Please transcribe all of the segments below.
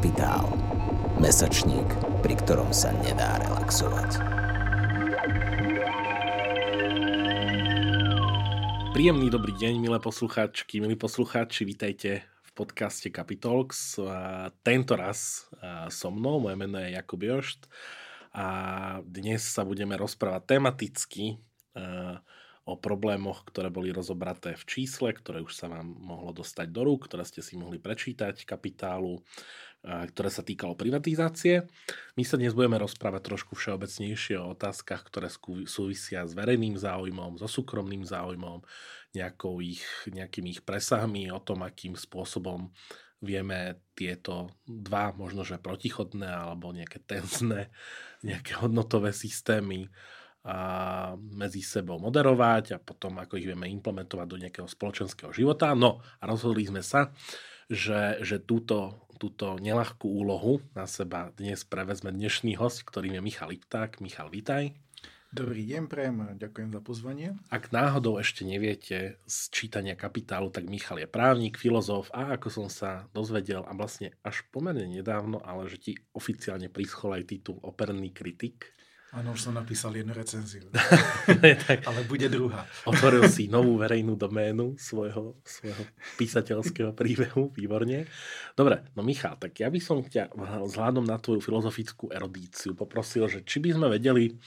Kapitál. Mesačník, pri ktorom sa nedá relaxovať. Príjemný dobrý deň, milé poslucháčky, milí poslucháči, vítajte v podcaste Capitalx. Tento raz so mnou, moje meno je Jakub Jošt a dnes sa budeme rozprávať tematicky o problémoch, ktoré boli rozobraté v čísle, ktoré už sa vám mohlo dostať do rúk, ktoré ste si mohli prečítať, kapitálu, ktoré sa týkalo privatizácie. My sa dnes budeme rozprávať trošku všeobecnejšie o otázkach, ktoré súvisia s verejným záujmom, so súkromným záujmom, nejakou ich, nejakými ich presahmi, o tom, akým spôsobom vieme tieto dva, možno že protichodné alebo nejaké tenzné, nejaké hodnotové systémy a medzi sebou moderovať a potom ako ich vieme implementovať do nejakého spoločenského života. No a rozhodli sme sa, že, že túto, túto nelahkú úlohu na seba dnes prevezme dnešný host, ktorým je Michal Lipták. Michal, vítaj. Dobrý deň, prejem a ďakujem za pozvanie. Ak náhodou ešte neviete z čítania kapitálu, tak Michal je právnik, filozof a ako som sa dozvedel a vlastne až pomerne nedávno, ale že ti oficiálne prischol aj titul operný kritik. Áno, už som napísal jednu recenziu. tak, Ale bude druhá. Otvoril si novú verejnú doménu svojho, svojho písateľského príbehu. Výborne. Dobre, no Michal, tak ja by som ťa vzhľadom na tvoju filozofickú erudíciu poprosil, že či by sme vedeli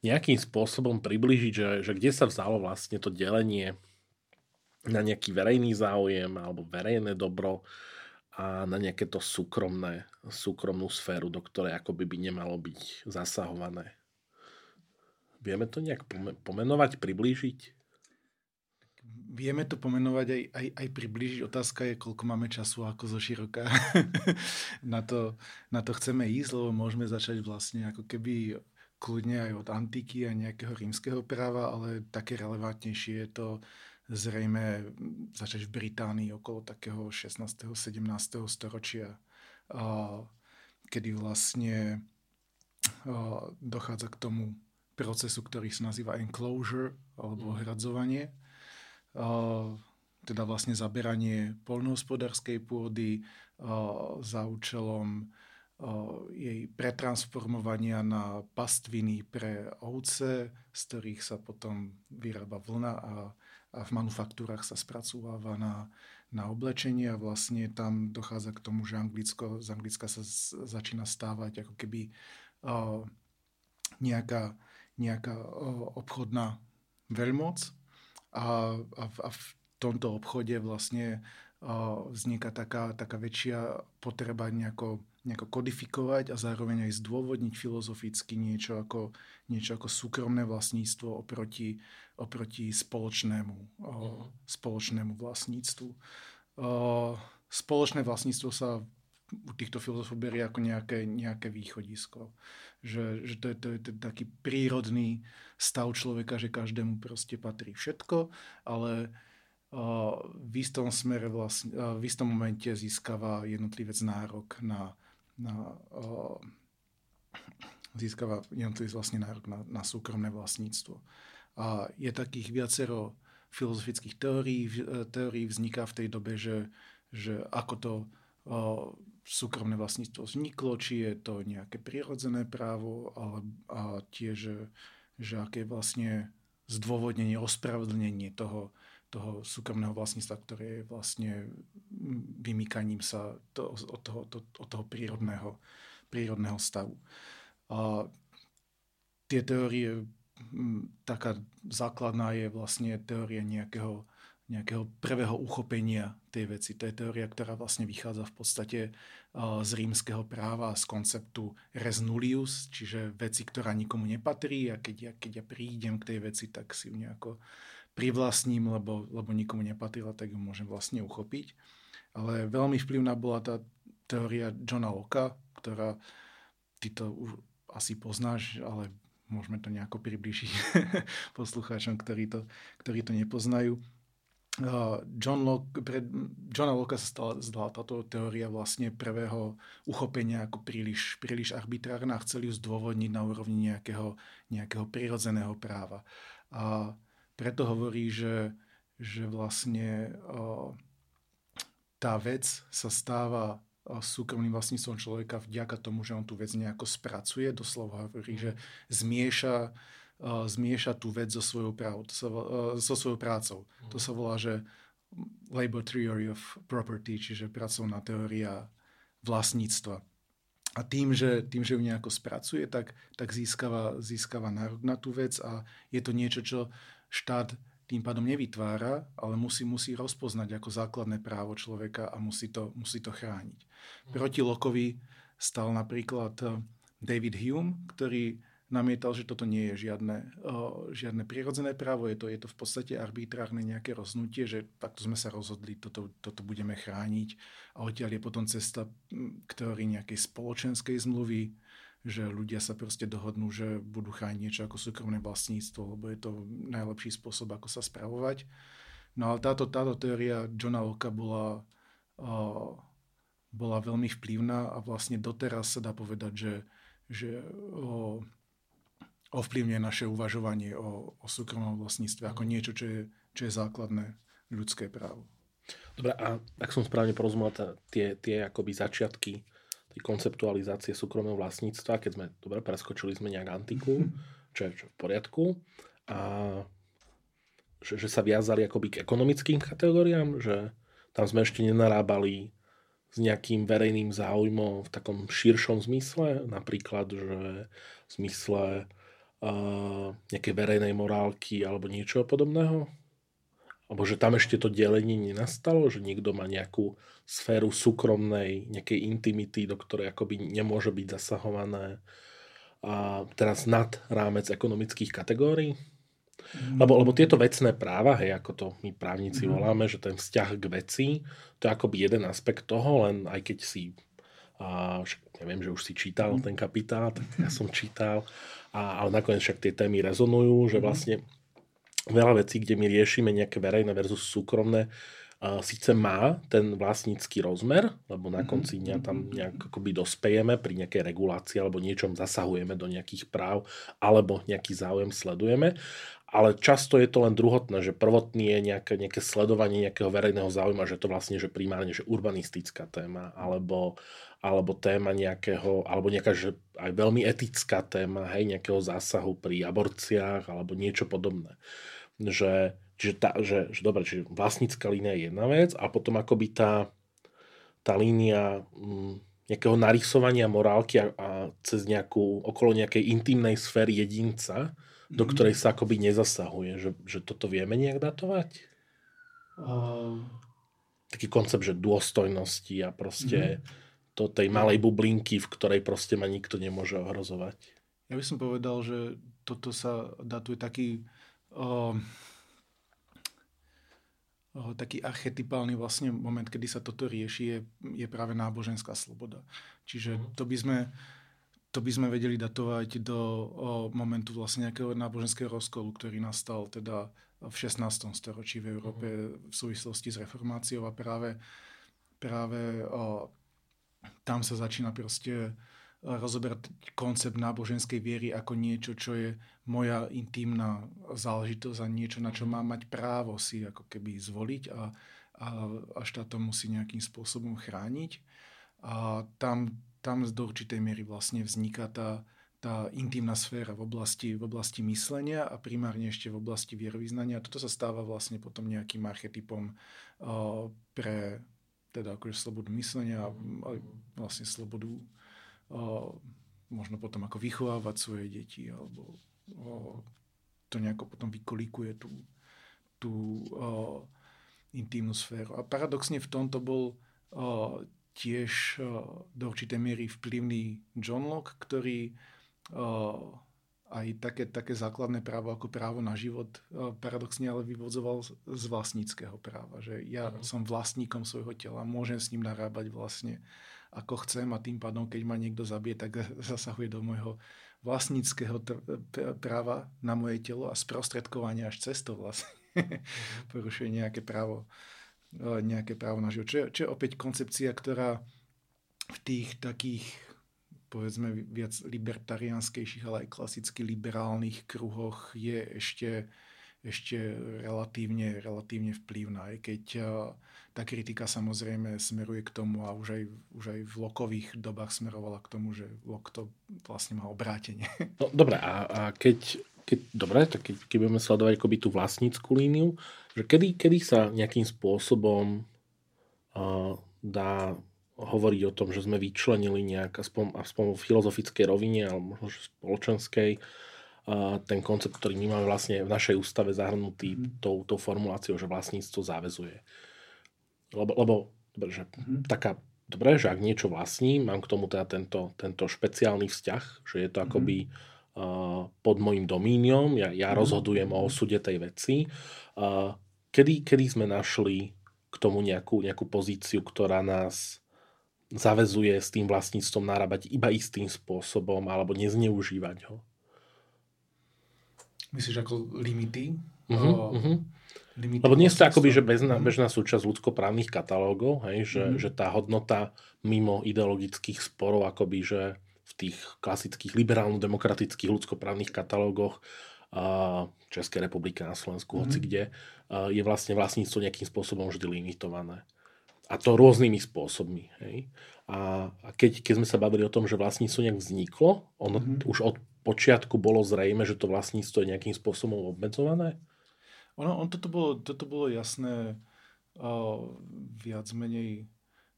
nejakým spôsobom približiť, že, že kde sa vzalo vlastne to delenie na nejaký verejný záujem alebo verejné dobro a na nejaké to súkromné, súkromnú sféru, do ktorej akoby by nemalo byť zasahované. Vieme to nejak pomenovať, priblížiť? Vieme to pomenovať aj, aj, aj priblížiť. Otázka je, koľko máme času ako zo široka. na, to, na to chceme ísť, lebo môžeme začať vlastne ako keby kľudne aj od antiky a nejakého rímskeho práva, ale také relevantnejšie je to zrejme začať v Británii okolo takého 16. 17. storočia, kedy vlastne dochádza k tomu procesu, ktorý sa nazýva enclosure alebo mm. hradzovanie. Teda vlastne zaberanie poľnohospodárskej pôdy za účelom jej pretransformovania na pastviny pre ovce, z ktorých sa potom vyrába vlna a, a v manufaktúrach sa spracúváva na, na oblečenie a vlastne tam dochádza k tomu, že Anglicko, z Anglicka sa z, začína stávať ako keby uh, nejaká nejaká obchodná veľmoc a, a, a v tomto obchode vlastne vzniká taká, taká väčšia potreba nejako, nejako kodifikovať a zároveň aj zdôvodniť filozoficky niečo ako, niečo ako súkromné vlastníctvo oproti, oproti spoločnému, mm. spoločnému vlastníctvu. Spoločné vlastníctvo sa u týchto filozofov berie ako nejaké, nejaké východisko že, že to, je, to je taký prírodný stav človeka, že každému proste patrí všetko, ale uh, v istom smere vlastne, uh, v istom momente získava jednotlivec nárok na, na uh, získava jednotlivec vlastne nárok na, na súkromné vlastníctvo. A je takých viacero filozofických teórií, teórií vzniká v tej dobe, že, že ako to súkromné vlastníctvo vzniklo, či je to nejaké prirodzené právo, ale a tiež, že, aké je vlastne zdôvodnenie, ospravedlnenie toho, toho súkromného vlastníctva, ktoré je vlastne vymýkaním sa to, od, toho, to, od toho prírodného, prírodného stavu. A tie teórie, taká základná je vlastne teória nejakého nejakého prvého uchopenia tej veci. To je teória, ktorá vlastne vychádza v podstate z rímskeho práva, z konceptu res nullius, čiže veci, ktorá nikomu nepatrí a keď ja, keď ja prídem k tej veci, tak si ju nejako privlastním, lebo, lebo nikomu nepatrila, tak ju môžem vlastne uchopiť. Ale veľmi vplyvná bola tá teória Johna Locke, ktorá ty to už asi poznáš, ale môžeme to nejako približiť poslucháčom, ktorí to, ktorí to nepoznajú John Locke, pred Johna Locke sa stala, zdala táto teória vlastne prvého uchopenia ako príliš, príliš arbitrárna a chceli ju zdôvodniť na úrovni nejakého, nejakého prirodzeného práva. A preto hovorí, že, že vlastne o, tá vec sa stáva súkromným vlastníctvom človeka vďaka tomu, že on tú vec nejako spracuje, doslova hovorí, že zmieša, zmieša tú vec so svojou, práv, to sa, so svojou prácou. To sa volá, že labor theory of property, čiže pracovná teória vlastníctva. A tým, že, tým, že ju nejako spracuje, tak, tak získava, získava nárok na tú vec a je to niečo, čo štát tým pádom nevytvára, ale musí, musí rozpoznať ako základné právo človeka a musí to, musí to chrániť. Mhm. Proti Lokovi stal napríklad eh, David Hume, ktorý namietal, že toto nie je žiadne, uh, žiadne prirodzené právo, je to, je to v podstate arbitrárne nejaké roznutie, že takto sme sa rozhodli, toto, toto budeme chrániť a odtiaľ je potom cesta k teórii nejakej spoločenskej zmluvy, že ľudia sa proste dohodnú, že budú chrániť niečo ako súkromné vlastníctvo, lebo je to najlepší spôsob, ako sa spravovať. No ale táto, táto teória Johna Locke bola, bola veľmi vplyvná a vlastne doteraz sa dá povedať, že, že ovplyvňuje naše uvažovanie o, o súkromnom vlastníctve ako niečo, čo je, čo je základné ľudské právo. Dobre, a ak som správne porozumel, tie, tie akoby začiatky konceptualizácie súkromného vlastníctva, keď sme, dobre, preskočili sme nejak antiku, čo je, čo v poriadku, a že, že sa viazali akoby k ekonomickým kategóriám, že tam sme ešte nenarábali s nejakým verejným záujmom v takom širšom zmysle, napríklad, že v zmysle nejakej verejnej morálky alebo niečo podobného? alebo že tam ešte to delenie nenastalo, že niekto má nejakú sféru súkromnej, nejakej intimity, do ktorej akoby nemôže byť zasahované a teraz nad rámec ekonomických kategórií? Mm. Lebo, lebo tieto vecné práva, hej, ako to my právnici mm. voláme, že ten vzťah k veci, to je akoby jeden aspekt toho, len aj keď si a neviem, že už si čítal mm. ten kapitál, tak ja som čítal, a, ale nakoniec však tie témy rezonujú, že mhm. vlastne veľa vecí, kde my riešime nejaké verejné versus súkromné, uh, síce má ten vlastnícky rozmer, lebo na konci dňa tam nejak akoby dospejeme pri nejakej regulácii alebo niečom zasahujeme do nejakých práv alebo nejaký záujem sledujeme, ale často je to len druhotné, že prvotný je nejaké, nejaké sledovanie nejakého verejného záujma, že to vlastne, že primárne, že urbanistická téma, alebo, alebo téma nejakého, alebo nejaká, že aj veľmi etická téma, hej, nejakého zásahu pri aborciách, alebo niečo podobné že, čiže tá, že, že dobre, čiže vlastnícka línia je jedna vec a potom akoby tá, tá línia m, mm, nejakého narysovania morálky a, a cez nejakú, okolo nejakej intimnej sféry jedinca, do mhm. ktorej sa akoby nezasahuje, že, že toto vieme nejak datovať? Uh... Taký koncept, že dôstojnosti a proste mm-hmm. To tej malej bublinky, v ktorej proste ma nikto nemôže ohrozovať. Ja by som povedal, že toto sa datuje taký o, o, taký archetypálny vlastne moment, kedy sa toto rieši, je, je práve náboženská sloboda. Čiže mhm. to by sme, to by sme vedeli datovať do o, momentu vlastne nejakého náboženského rozkolu, ktorý nastal teda v 16. storočí v Európe mhm. v súvislosti s reformáciou a práve, práve o, tam sa začína proste rozoberať koncept náboženskej viery ako niečo, čo je moja intimná záležitosť a niečo, na čo mám mať právo si ako keby zvoliť a, a, a štát to musí nejakým spôsobom chrániť. A tam, tam do určitej miery vlastne vzniká tá, tá intimná sféra v oblasti, v oblasti myslenia a primárne ešte v oblasti vierovýznania. Toto sa stáva vlastne potom nejakým archetypom uh, pre teda akože slobodu myslenia a vlastne slobodu možno potom ako vychovávať svoje deti alebo to nejako potom vykolikuje tú, tú uh, intimnú sféru. A paradoxne v tomto bol uh, tiež uh, do určitej miery vplyvný John Locke, ktorý uh, aj také, také základné právo ako právo na život uh, paradoxne ale vyvodzoval z vlastníckého práva. Že ja uh-huh. som vlastníkom svojho tela, môžem s ním narábať vlastne ako chcem a tým pádom, keď ma niekto zabije, tak zasahuje do môjho vlastníckého práva na moje telo a sprostredkovania až cez to vlastne mhm. porušuje nejaké právo, e, nejaké právo na život. Čo je, čo je opäť koncepcia, ktorá v tých takých povedzme viac libertariánskejších, ale aj klasicky liberálnych kruhoch je ešte, ešte relatívne, relatívne vplyvná, aj keď tá kritika samozrejme smeruje k tomu a už aj, už aj v lokových dobách smerovala k tomu, že lok to vlastne má obrátenie. No, dobre, a, a keď, keď, dobre, tak keď, keď budeme sledovať akoby tú vlastníckú líniu, že kedy, kedy sa nejakým spôsobom uh, dá hovoriť o tom, že sme vyčlenili nejak, aspoň, aspoň v filozofickej rovine, alebo možno spoločenskej, ten koncept, ktorý my máme vlastne v našej ústave zahrnutý mm. tou, tou formuláciou, že vlastníctvo záväzuje. Lebo, lebo dobre, že mm-hmm. taká, dobre, že ak niečo vlastním, mám k tomu teda tento, tento špeciálny vzťah, že je to mm-hmm. akoby uh, pod môjim domíniom, ja, ja mm-hmm. rozhodujem o osude tej veci. Uh, kedy, kedy sme našli k tomu nejakú, nejakú pozíciu, ktorá nás zavezuje s tým vlastníctvom narábať iba istým spôsobom alebo nezneužívať ho? Myslíš ako limity? Uh-huh, uh-huh. Lebo nie sú to akoby, že bežná, bežná súčasť ľudskoprávnych katalógov, hej, že, mm. že tá hodnota mimo ideologických sporov, akoby, že v tých klasických liberálno-demokratických ľudskoprávnych katalógoch Českej republiky na Slovensku, mm. hoci kde, je vlastne vlastníctvo nejakým spôsobom vždy limitované. A to rôznymi spôsobmi. Hej. A, a keď, keď sme sa bavili o tom, že vlastníctvo nejak vzniklo, ono mm. už od počiatku bolo zrejme, že to vlastníctvo je nejakým spôsobom obmedzované? Ono, on toto bolo, toto bolo jasné uh, viac menej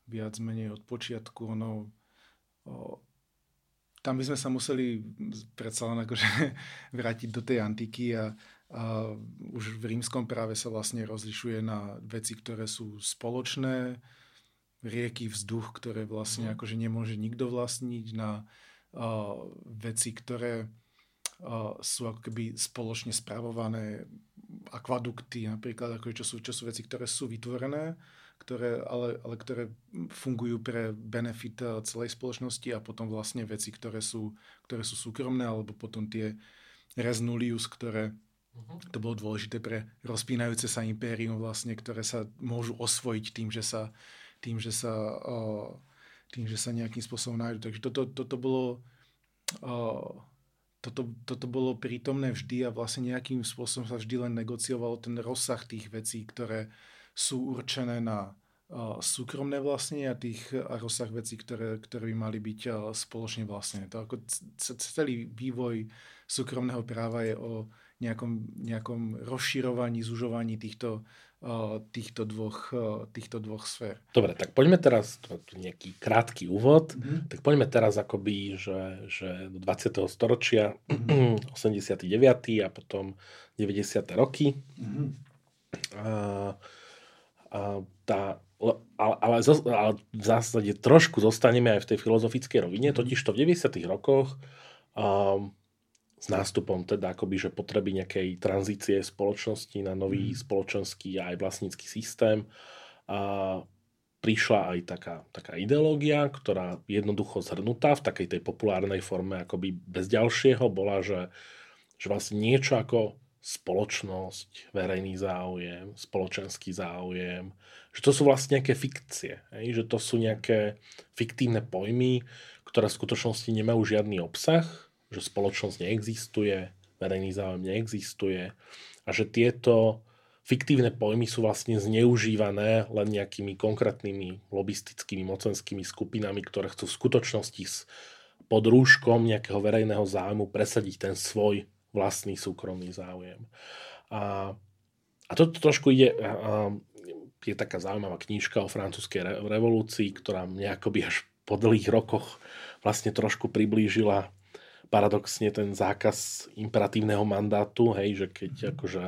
viac menej od počiatku. Ono, uh, tam by sme sa museli predsa len akože vrátiť do tej antiky a, a už v rímskom práve sa vlastne rozlišuje na veci, ktoré sú spoločné, rieky, vzduch, ktoré vlastne mhm. akože nemôže nikto vlastniť, na uh, veci, ktoré uh, sú ako keby spoločne spravované akvadukty napríklad, ako čo, sú, čo sú veci, ktoré sú vytvorené, ktoré, ale, ale ktoré fungujú pre benefit celej spoločnosti a potom vlastne veci, ktoré sú, ktoré sú súkromné, alebo potom tie resnulius, ktoré to bolo dôležité pre rozpínajúce sa impérium vlastne, ktoré sa môžu osvojiť tým, že sa, tým, že sa, uh, tým, že sa nejakým spôsobom nájdu. Takže toto, toto bolo uh, toto, toto bolo prítomné vždy a vlastne nejakým spôsobom sa vždy len negociovalo ten rozsah tých vecí, ktoré sú určené na uh, súkromné vlastnenie a tých a rozsah vecí, ktoré, ktoré by mali byť uh, spoločne vlastnené. To ako celý vývoj súkromného práva je o nejakom, nejakom rozširovaní, zužovaní týchto týchto dvoch, týchto dvoch sfér. Dobre, tak poďme teraz, to je nejaký krátky úvod, mm-hmm. tak poďme teraz akoby, že, že do 20. storočia, mm-hmm. 89. a potom 90. roky. Mm-hmm. A, a tá, ale, ale, ale v zásade trošku zostaneme aj v tej filozofickej rovine, mhm. totiž to v 90. rokoch um, s nástupom teda akoby, že potreby nejakej tranzície spoločnosti na nový mm. spoločenský a aj vlastnícky systém. A prišla aj taká, taká ideológia, ktorá jednoducho zhrnutá v takej tej populárnej forme akoby bez ďalšieho bola, že, že vlastne niečo ako spoločnosť, verejný záujem, spoločenský záujem, že to sú vlastne nejaké fikcie, že to sú nejaké fiktívne pojmy, ktoré v skutočnosti nemajú žiadny obsah, že spoločnosť neexistuje, verejný záujem neexistuje a že tieto fiktívne pojmy sú vlastne zneužívané len nejakými konkrétnymi lobistickými mocenskými skupinami, ktoré chcú v skutočnosti s pod rúškom nejakého verejného záujmu presadiť ten svoj vlastný súkromný záujem. A, a toto trošku ide, a, je taká zaujímavá knižka o francúzskej revolúcii, ktorá mňa akoby až po dlhých rokoch vlastne trošku priblížila paradoxne ten zákaz imperatívneho mandátu, hej, že keď, mm. akože,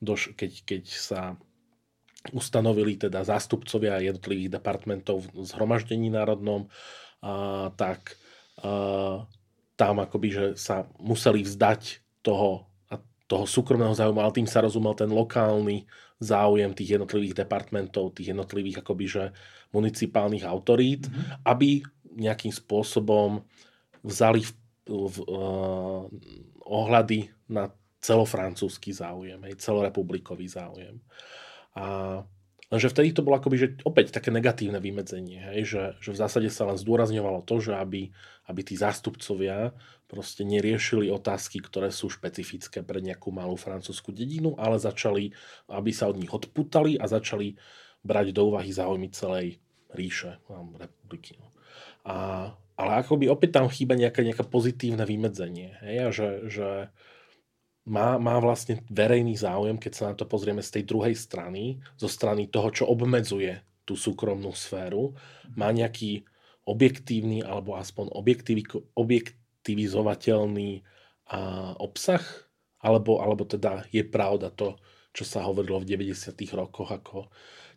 doš, keď, keď sa ustanovili teda zástupcovia jednotlivých departmentov v zhromaždení národnom, a, tak a, tam akoby, že sa museli vzdať toho, a toho súkromného záujmu, ale tým sa rozumel ten lokálny záujem tých jednotlivých departmentov, tých jednotlivých akoby, že municipálnych autorít, mm-hmm. aby nejakým spôsobom vzali v v, uh, ohľady na celofrancúzsky záujem, hej, celorepublikový záujem. A, Lenže vtedy to bolo akoby, že opäť také negatívne vymedzenie, hej? Že, že v zásade sa len zdôrazňovalo to, že aby, aby tí zástupcovia proste neriešili otázky, ktoré sú špecifické pre nejakú malú francúzsku dedinu, ale začali, aby sa od nich odputali a začali brať do úvahy záujmy celej ríše, republiky. No. A, ale akoby opäť tam chýba nejaké, nejaké pozitívne vymedzenie. Hej? A že, že má, má vlastne verejný záujem, keď sa na to pozrieme z tej druhej strany, zo strany toho, čo obmedzuje tú súkromnú sféru, má nejaký objektívny alebo aspoň objektivizovateľný a, obsah, alebo, alebo teda je pravda to, čo sa hovorilo v 90. rokoch ako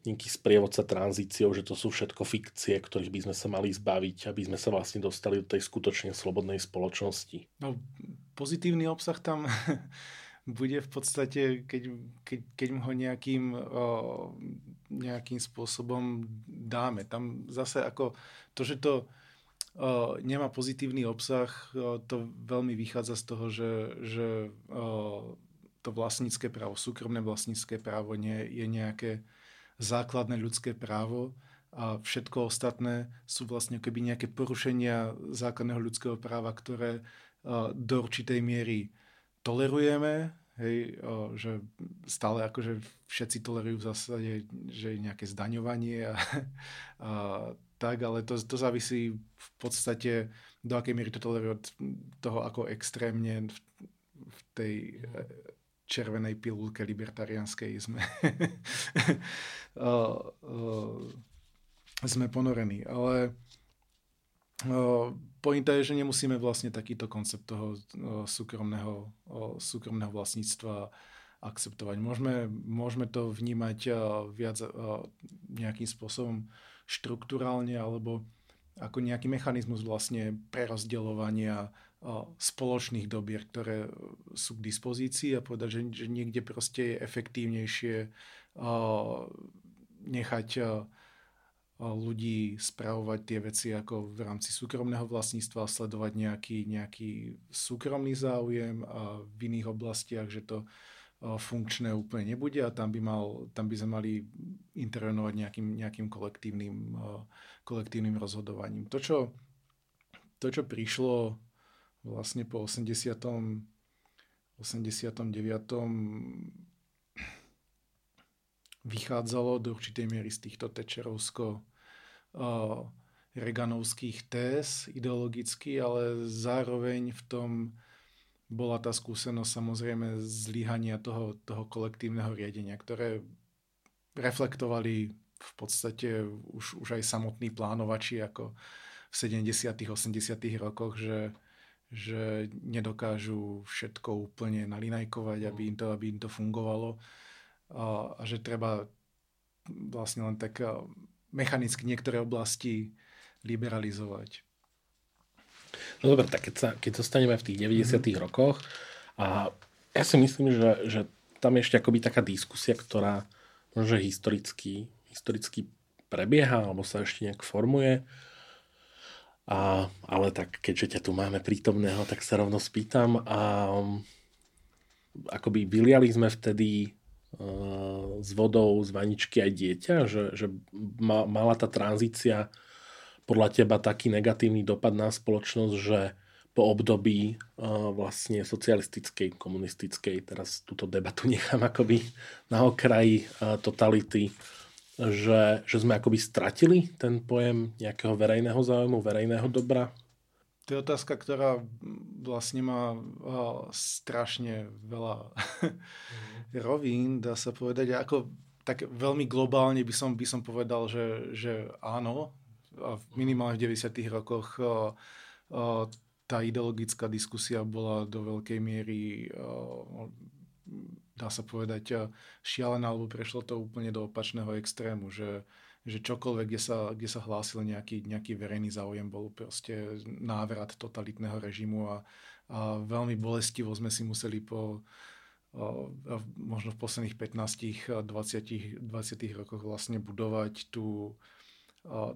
nejaký sprievodca tranzíciou, že to sú všetko fikcie, ktorých by sme sa mali zbaviť, aby sme sa vlastne dostali do tej skutočne slobodnej spoločnosti. No, pozitívny obsah tam bude v podstate, keď, keď, keď ho nejakým, o, nejakým spôsobom dáme. Tam zase ako to, že to o, nemá pozitívny obsah, o, to veľmi vychádza z toho, že, že o, to vlastnícke právo, súkromné vlastnícke právo nie je nejaké základné ľudské právo a všetko ostatné sú vlastne keby nejaké porušenia základného ľudského práva, ktoré do určitej miery tolerujeme, hej, že stále akože všetci tolerujú v zásade, že je nejaké zdaňovanie a, a tak, ale to, to závisí v podstate, do akej miery to tolerujú od toho, ako extrémne v, v tej e, červenej pilulke libertarianskej sme, sme ponorení. Ale Pointa je, že nemusíme vlastne takýto koncept toho súkromného, súkromného vlastníctva akceptovať. Môžeme, môžeme to vnímať viac nejakým spôsobom štruktúrálne alebo ako nejaký mechanizmus vlastne prerozdeľovania spoločných dobier, ktoré sú k dispozícii a povedať, že, že niekde proste je efektívnejšie nechať ľudí spravovať tie veci ako v rámci súkromného vlastníctva, sledovať nejaký, nejaký súkromný záujem a v iných oblastiach, že to funkčné úplne nebude a tam by, mal, tam by sme mali intervenovať nejakým, nejakým kolektívnym, kolektívnym rozhodovaním. To čo, to, čo prišlo vlastne po 80. 89 vychádzalo do určitej miery z týchto tečerovsko reganovských téz ideologicky, ale zároveň v tom bola tá skúsenosť samozrejme zlyhania toho, toho kolektívneho riadenia, ktoré reflektovali v podstate už, už aj samotní plánovači ako v 70 80 rokoch, že, že nedokážu všetko úplne nalinajkovať, aby im to, aby im to fungovalo a, a že treba vlastne len tak mechanicky niektoré oblasti liberalizovať. No dobre, tak keď, sa, keď zostaneme v tých 90 mm. rokoch a ja si myslím, že, že tam je ešte akoby taká diskusia, ktorá možno historicky, historicky prebieha alebo sa ešte nejak formuje. A, ale tak keďže ťa tu máme prítomného, tak sa rovno spýtam. A, akoby vyliali sme vtedy Eh, s vodou z vaničky aj dieťa, že, že mala tá tranzícia podľa teba taký negatívny dopad na spoločnosť, že po období uh, vlastne socialistickej, komunistickej, teraz túto debatu nechám akoby na okraji uh, totality, že, že sme akoby stratili ten pojem nejakého verejného záujmu, verejného dobra? To je otázka, ktorá vlastne má strašne veľa mm. rovín, dá sa povedať. Ako, tak veľmi globálne by som, by som povedal, že, že áno. A minimálne v 90. rokoch a, a, tá ideologická diskusia bola do veľkej miery, a, dá sa povedať, šialená, alebo prešlo to úplne do opačného extrému, že že čokoľvek, kde sa, kde sa hlásil nejaký, nejaký verejný záujem, bol proste návrat totalitného režimu a, a veľmi bolestivo sme si museli po možno v posledných 15-20 20 rokoch vlastne budovať tú,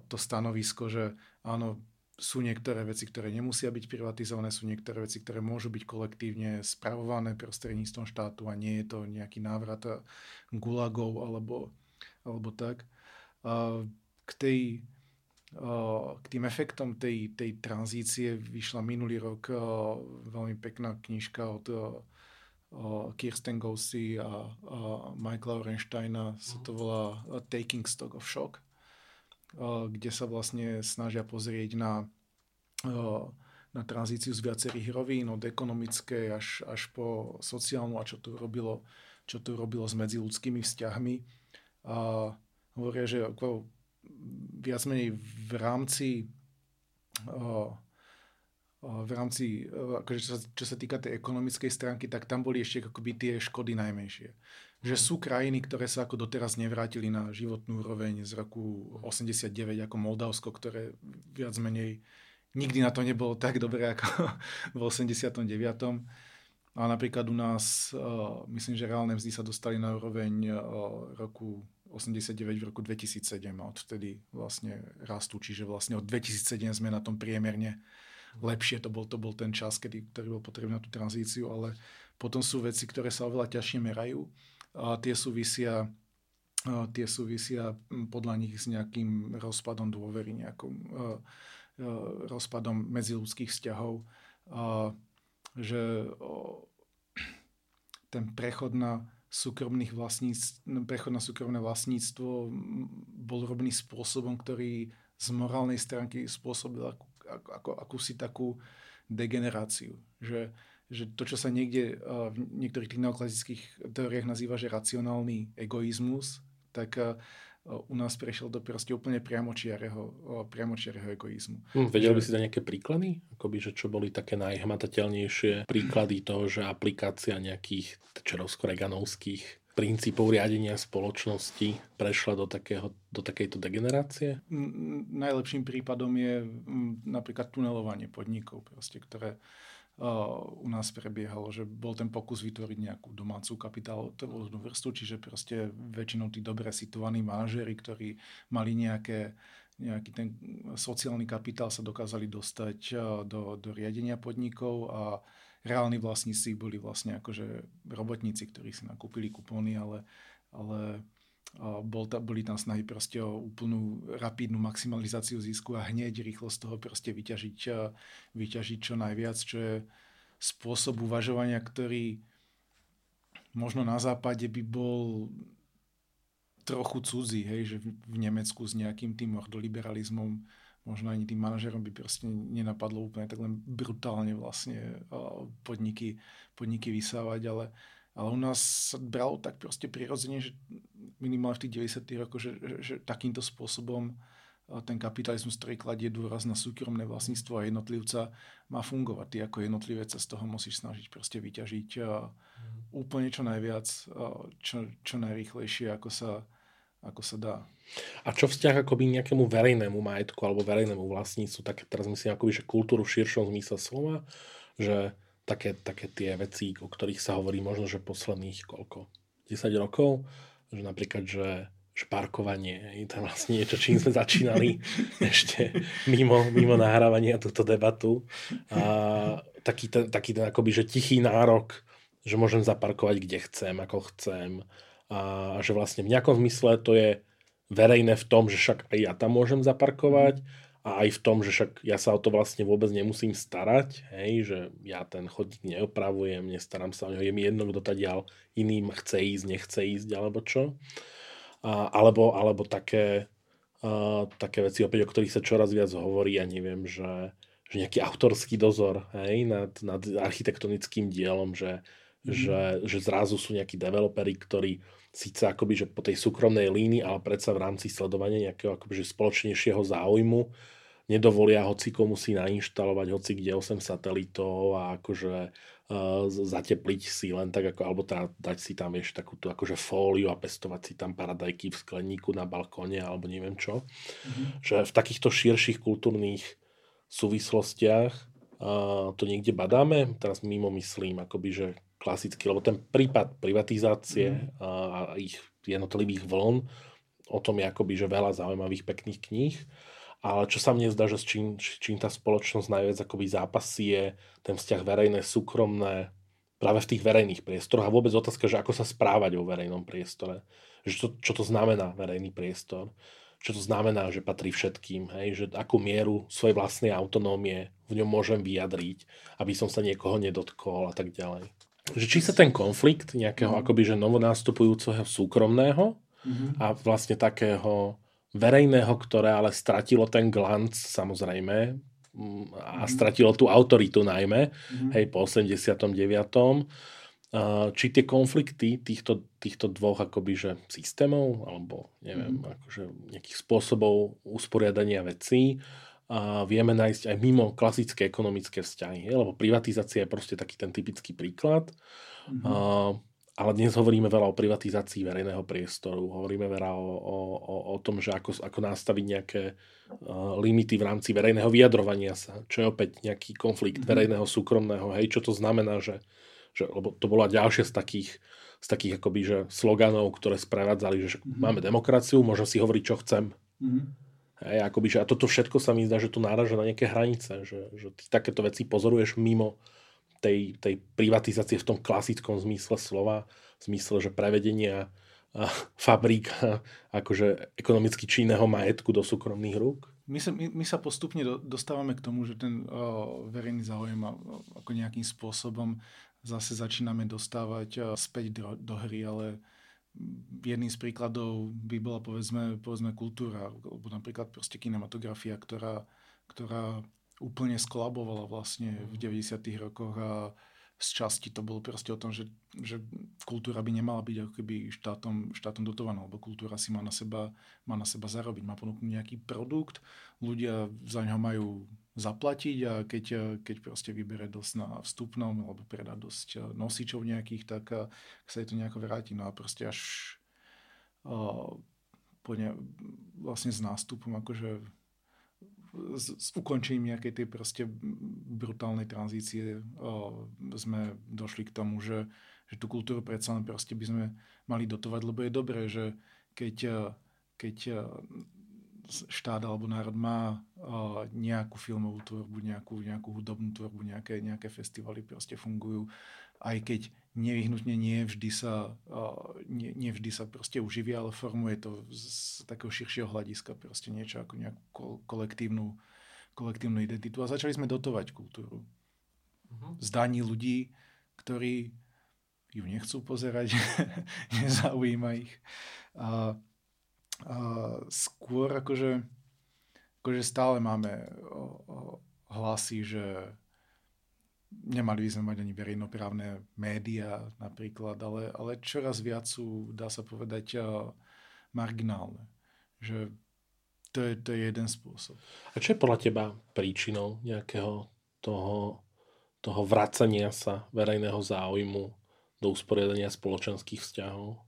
to stanovisko, že áno, sú niektoré veci, ktoré nemusia byť privatizované, sú niektoré veci, ktoré môžu byť kolektívne spravované prostredníctvom štátu a nie je to nejaký návrat gulagov alebo alebo tak. K tej k tým efektom tej, tej tranzície vyšla minulý rok veľmi pekná knižka od Kirsten Gossi a, a Michaela Orensteina, sa to volá Taking Stock of Shock, kde sa vlastne snažia pozrieť na, na tranzíciu z viacerých rovín, od ekonomickej až, až po sociálnu a čo to robilo, čo to robilo s medziludskými vzťahmi. A hovoria, že ako viac menej v rámci v rámci, akože čo, sa, čo sa týka tej ekonomickej stránky, tak tam boli ešte akoby tie škody najmenšie. Že sú krajiny, ktoré sa ako doteraz nevrátili na životnú úroveň z roku 89 ako Moldavsko, ktoré viac menej nikdy na to nebolo tak dobré ako v 89. A napríklad u nás, myslím, že reálne mzdy sa dostali na úroveň roku 89 v roku 2007 a odvtedy vlastne rastú, čiže vlastne od 2007 sme na tom priemerne lepšie, to bol, to bol ten čas, kedy, ktorý bol potrebný na tú tranzíciu, ale potom sú veci, ktoré sa oveľa ťažšie merajú tie súvisia tie súvisia podľa nich s nejakým rozpadom dôvery, nejakým uh, rozpadom medziludských vzťahov. Že uh, ten prechod na súkromných vlastníctv, prechod na súkromné vlastníctvo bol robený spôsobom, ktorý z morálnej stránky spôsobil akú ako, ako, akúsi takú degeneráciu. Že, že to, čo sa niekde v niektorých tých neoklasických teóriách nazýva, že racionálny egoizmus, tak u nás prešiel do proste úplne priamočiareho, priamočiareho egoizmu. Hm, vedel že... by si dať nejaké príklady? Akoby, že čo boli také najhmatateľnejšie príklady toho, že aplikácia nejakých čerovsko-reganovských princípov riadenia spoločnosti prešla do, takého, do takejto degenerácie? Najlepším prípadom je napríklad tunelovanie podnikov, proste, ktoré u nás prebiehalo, že bol ten pokus vytvoriť nejakú domácu kapitálovú vrstu, čiže proste väčšinou tí dobre situovaní manažéri, ktorí mali nejaké nejaký ten sociálny kapitál sa dokázali dostať do, do riadenia podnikov a reálni vlastníci boli vlastne akože robotníci, ktorí si nakúpili kupóny, ale, ale bol ta, boli tam snahy proste o úplnú rapidnú maximalizáciu zisku a hneď rýchlo z toho proste vyťažiť, vyťažiť čo najviac, čo je spôsob uvažovania, ktorý možno na západe by bol trochu cudzí, hej, že v Nemecku s nejakým tým ordoliberalizmom možno ani tým manažerom by proste nenapadlo úplne tak len brutálne vlastne podniky, podniky vysávať, ale, ale u nás sa bralo tak proste prirodzene, že minimálne v tých 90. rokoch, že, že, že takýmto spôsobom ten kapitalizmus, ktorý kladie dôraz na súkromné vlastníctvo a jednotlivca, má fungovať. Ty ako jednotlivec sa z toho musíš snažiť proste vyťažiť mm. úplne čo najviac, čo, čo najrýchlejšie, ako sa, ako sa dá. A čo vzťah akoby nejakému verejnému majetku alebo verejnému vlastníctvu, tak teraz myslím akoby, že kultúru v širšom zmysle slova, že také, také tie veci, o ktorých sa hovorí možno, že posledných koľko, 10 rokov, že napríklad, že že parkovanie, je vlastne niečo, čím sme začínali ešte mimo, mimo nahrávania túto debatu. A taký ten, taký ten akoby, že tichý nárok, že môžem zaparkovať kde chcem, ako chcem, a že vlastne v nejakom zmysle to je verejné v tom, že však aj ja tam môžem zaparkovať a aj v tom, že však ja sa o to vlastne vôbec nemusím starať, hej, že ja ten chodník neopravujem, nestaram sa o neho, je mi jedno, kto tadiaľ iným chce ísť, nechce ísť, alebo čo. A, alebo, alebo také, a, také veci, opäť, o ktorých sa čoraz viac hovorí, ja neviem, že, že nejaký autorský dozor hej, nad, nad architektonickým dielom, že, mm. že, že zrazu sú nejakí developeri, ktorí síce akoby, že po tej súkromnej línii, ale predsa v rámci sledovania nejakého akoby, že spoločnejšieho záujmu nedovolia hoci komu si nainštalovať hoci kde 8 satelitov a akože uh, zatepliť si len tak, ako, alebo tá, dať si tam ešte takúto akože fóliu a pestovať si tam paradajky v skleníku na balkóne alebo neviem čo. Mm-hmm. Že v takýchto širších kultúrnych súvislostiach uh, to niekde badáme, teraz mimo myslím, akoby, že klasicky, lebo ten prípad privatizácie mm. a, ich jednotlivých vln, o tom je akoby, že veľa zaujímavých pekných kníh, ale čo sa mne zdá, že s čím, čím tá spoločnosť najviac akoby zápasí je ten vzťah verejné, súkromné, práve v tých verejných priestoroch a vôbec otázka, že ako sa správať vo verejnom priestore. Že čo, čo to znamená verejný priestor čo to znamená, že patrí všetkým, hej? že akú mieru svojej vlastnej autonómie v ňom môžem vyjadriť, aby som sa niekoho nedotkol a tak ďalej. Že či sa ten konflikt nejakého mm. akoby že novonástupujúceho súkromného mm-hmm. a vlastne takého verejného, ktoré ale stratilo ten glanc samozrejme mm, a mm-hmm. stratilo tú autoritu najmä, mm-hmm. hej, po 89 či tie konflikty týchto, týchto dvoch akoby, že systémov alebo neviem, mm. akože nejakých spôsobov usporiadania vecí vieme nájsť aj mimo klasické ekonomické vzťahy, lebo privatizácia je proste taký ten typický príklad. Mm. A, ale dnes hovoríme veľa o privatizácii verejného priestoru, hovoríme veľa o, o, o, o tom, že ako, ako nastaviť nejaké uh, limity v rámci verejného vyjadrovania sa, čo je opäť nejaký konflikt mm. verejného, súkromného, hej, čo to znamená, že že, lebo to bola ďalšia z takých, z takých akoby, že sloganov, ktoré sprevádzali, že mm-hmm. máme demokraciu, môžem si hovoriť, čo chcem. Mm-hmm. Hej, akoby, že, a toto všetko sa mi zdá, že tu náraža na nejaké hranice, že, že ty takéto veci pozoruješ mimo tej, tej privatizácie v tom klasickom zmysle slova, v zmysle, že prevedenia a, fabrík a, akože ekonomicky činného majetku do súkromných rúk? My sa, my, my sa postupne do, dostávame k tomu, že ten o, verejný záujem ako nejakým spôsobom zase začíname dostávať eh, späť do, do hry, ale jedným z príkladov by bola povedzme, povedzme kultúra, alebo napríklad proste kinematografia, ktorá, ktorá úplne skolabovala vlastne v 90. rokoch a z časti to bolo proste o tom, že, že kultúra by nemala byť ako keby štátom, štátom dotovaná, lebo kultúra si má na, seba, má na seba zarobiť, má ponúknuť nejaký produkt, ľudia za ňo majú zaplatiť a keď, keď proste vybere dosť na vstupnom alebo predá dosť nosičov nejakých, tak sa je to nejako vráti. No a proste až uh, po ne, vlastne s nástupom akože s, s ukončením nejakej tej proste brutálnej tranzície o, sme došli k tomu, že, že tú kultúru predsa len proste by sme mali dotovať, lebo je dobré, že keď, keď štát alebo národ má nejakú filmovú tvorbu, nejakú, nejakú hudobnú tvorbu, nejaké, nejaké festivaly proste fungujú, aj keď nevyhnutne nie vždy sa, nie, nie vždy sa proste uživia, ale formuje to z takého širšieho hľadiska proste niečo ako nejakú kolektívnu, kolektívnu identitu. A začali sme dotovať kultúru. Uh-huh. Zdaní ľudí, ktorí ju nechcú pozerať, nezaujíma ich. A, skôr akože, akože stále máme hlasy, že nemali by sme mať ani verejnoprávne médiá napríklad, ale, ale čoraz viac sú, dá sa povedať, marginálne. Že to je, to je jeden spôsob. A čo je podľa teba príčinou nejakého toho, toho vracania sa verejného záujmu do usporiadania spoločenských vzťahov?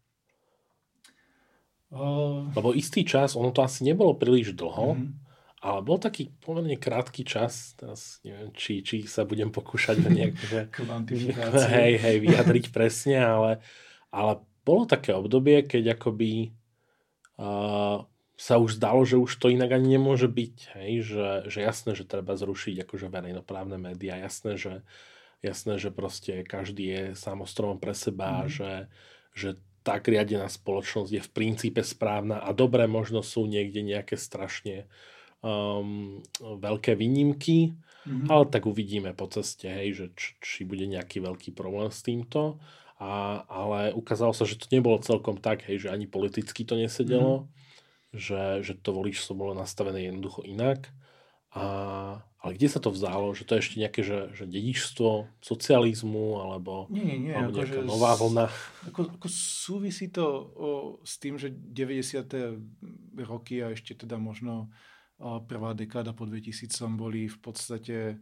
Uh... Lebo istý čas, ono to asi nebolo príliš dlho, mm-hmm ale bol taký pomerne krátky čas, teraz neviem, či, či sa budem pokúšať ho nejak že, hej, hej, vyjadriť presne, ale, ale bolo také obdobie, keď akoby uh, sa už zdalo, že už to inak ani nemôže byť, hej, že, že jasné, že treba zrušiť akože verejnoprávne médiá, jasné, že, jasné, že proste každý je samostromom pre seba, mm. že, že tak riadená spoločnosť je v princípe správna a dobre možno sú niekde nejaké strašne um, veľké výnimky, mm-hmm. ale tak uvidíme po ceste, hej, že či, či bude nejaký veľký problém s týmto. A, ale ukázalo sa, že to nebolo celkom tak, hej, že ani politicky to nesedelo, mm-hmm. že, že to voličstvo bolo nastavené jednoducho inak. A, ale kde sa to vzalo? Že to je ešte nejaké že, že dedičstvo socializmu alebo, nie, nie, nie, alebo že nová vlna? Ako, ako súvisí to o, s tým, že 90. roky a ešte teda možno prvá dekáda po 2000 boli v podstate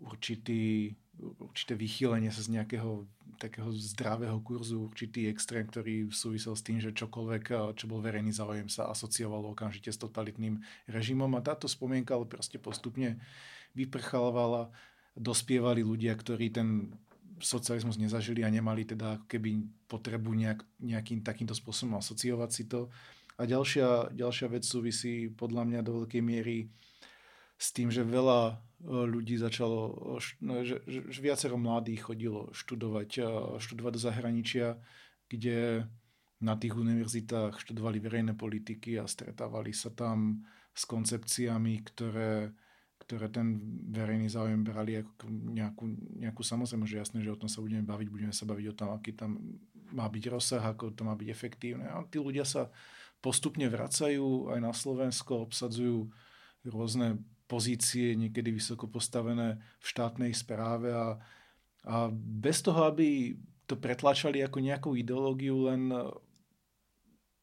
určitý, určité vychýlenie sa z nejakého takého zdravého kurzu, určitý extrém, ktorý súvisel s tým, že čokoľvek, čo bol verejný záujem, sa asociovalo okamžite s totalitným režimom a táto spomienka ale proste postupne vyprchalovala, dospievali ľudia, ktorí ten socializmus nezažili a nemali teda ako keby potrebu nejak, nejakým takýmto spôsobom asociovať si to. A ďalšia, ďalšia vec súvisí podľa mňa do veľkej miery s tým, že veľa ľudí začalo, no, že, že, viacero mladých chodilo študovať, študovať do zahraničia, kde na tých univerzitách študovali verejné politiky a stretávali sa tam s koncepciami, ktoré, ktoré ten verejný záujem brali ako nejakú, nejakú samozrejme, že jasné, že o tom sa budeme baviť, budeme sa baviť o tom, aký tam má byť rozsah, ako to má byť efektívne. A tí ľudia sa postupne vracajú aj na Slovensko, obsadzujú rôzne pozície, niekedy vysoko postavené v štátnej správe a, a bez toho, aby to pretlačali ako nejakú ideológiu, len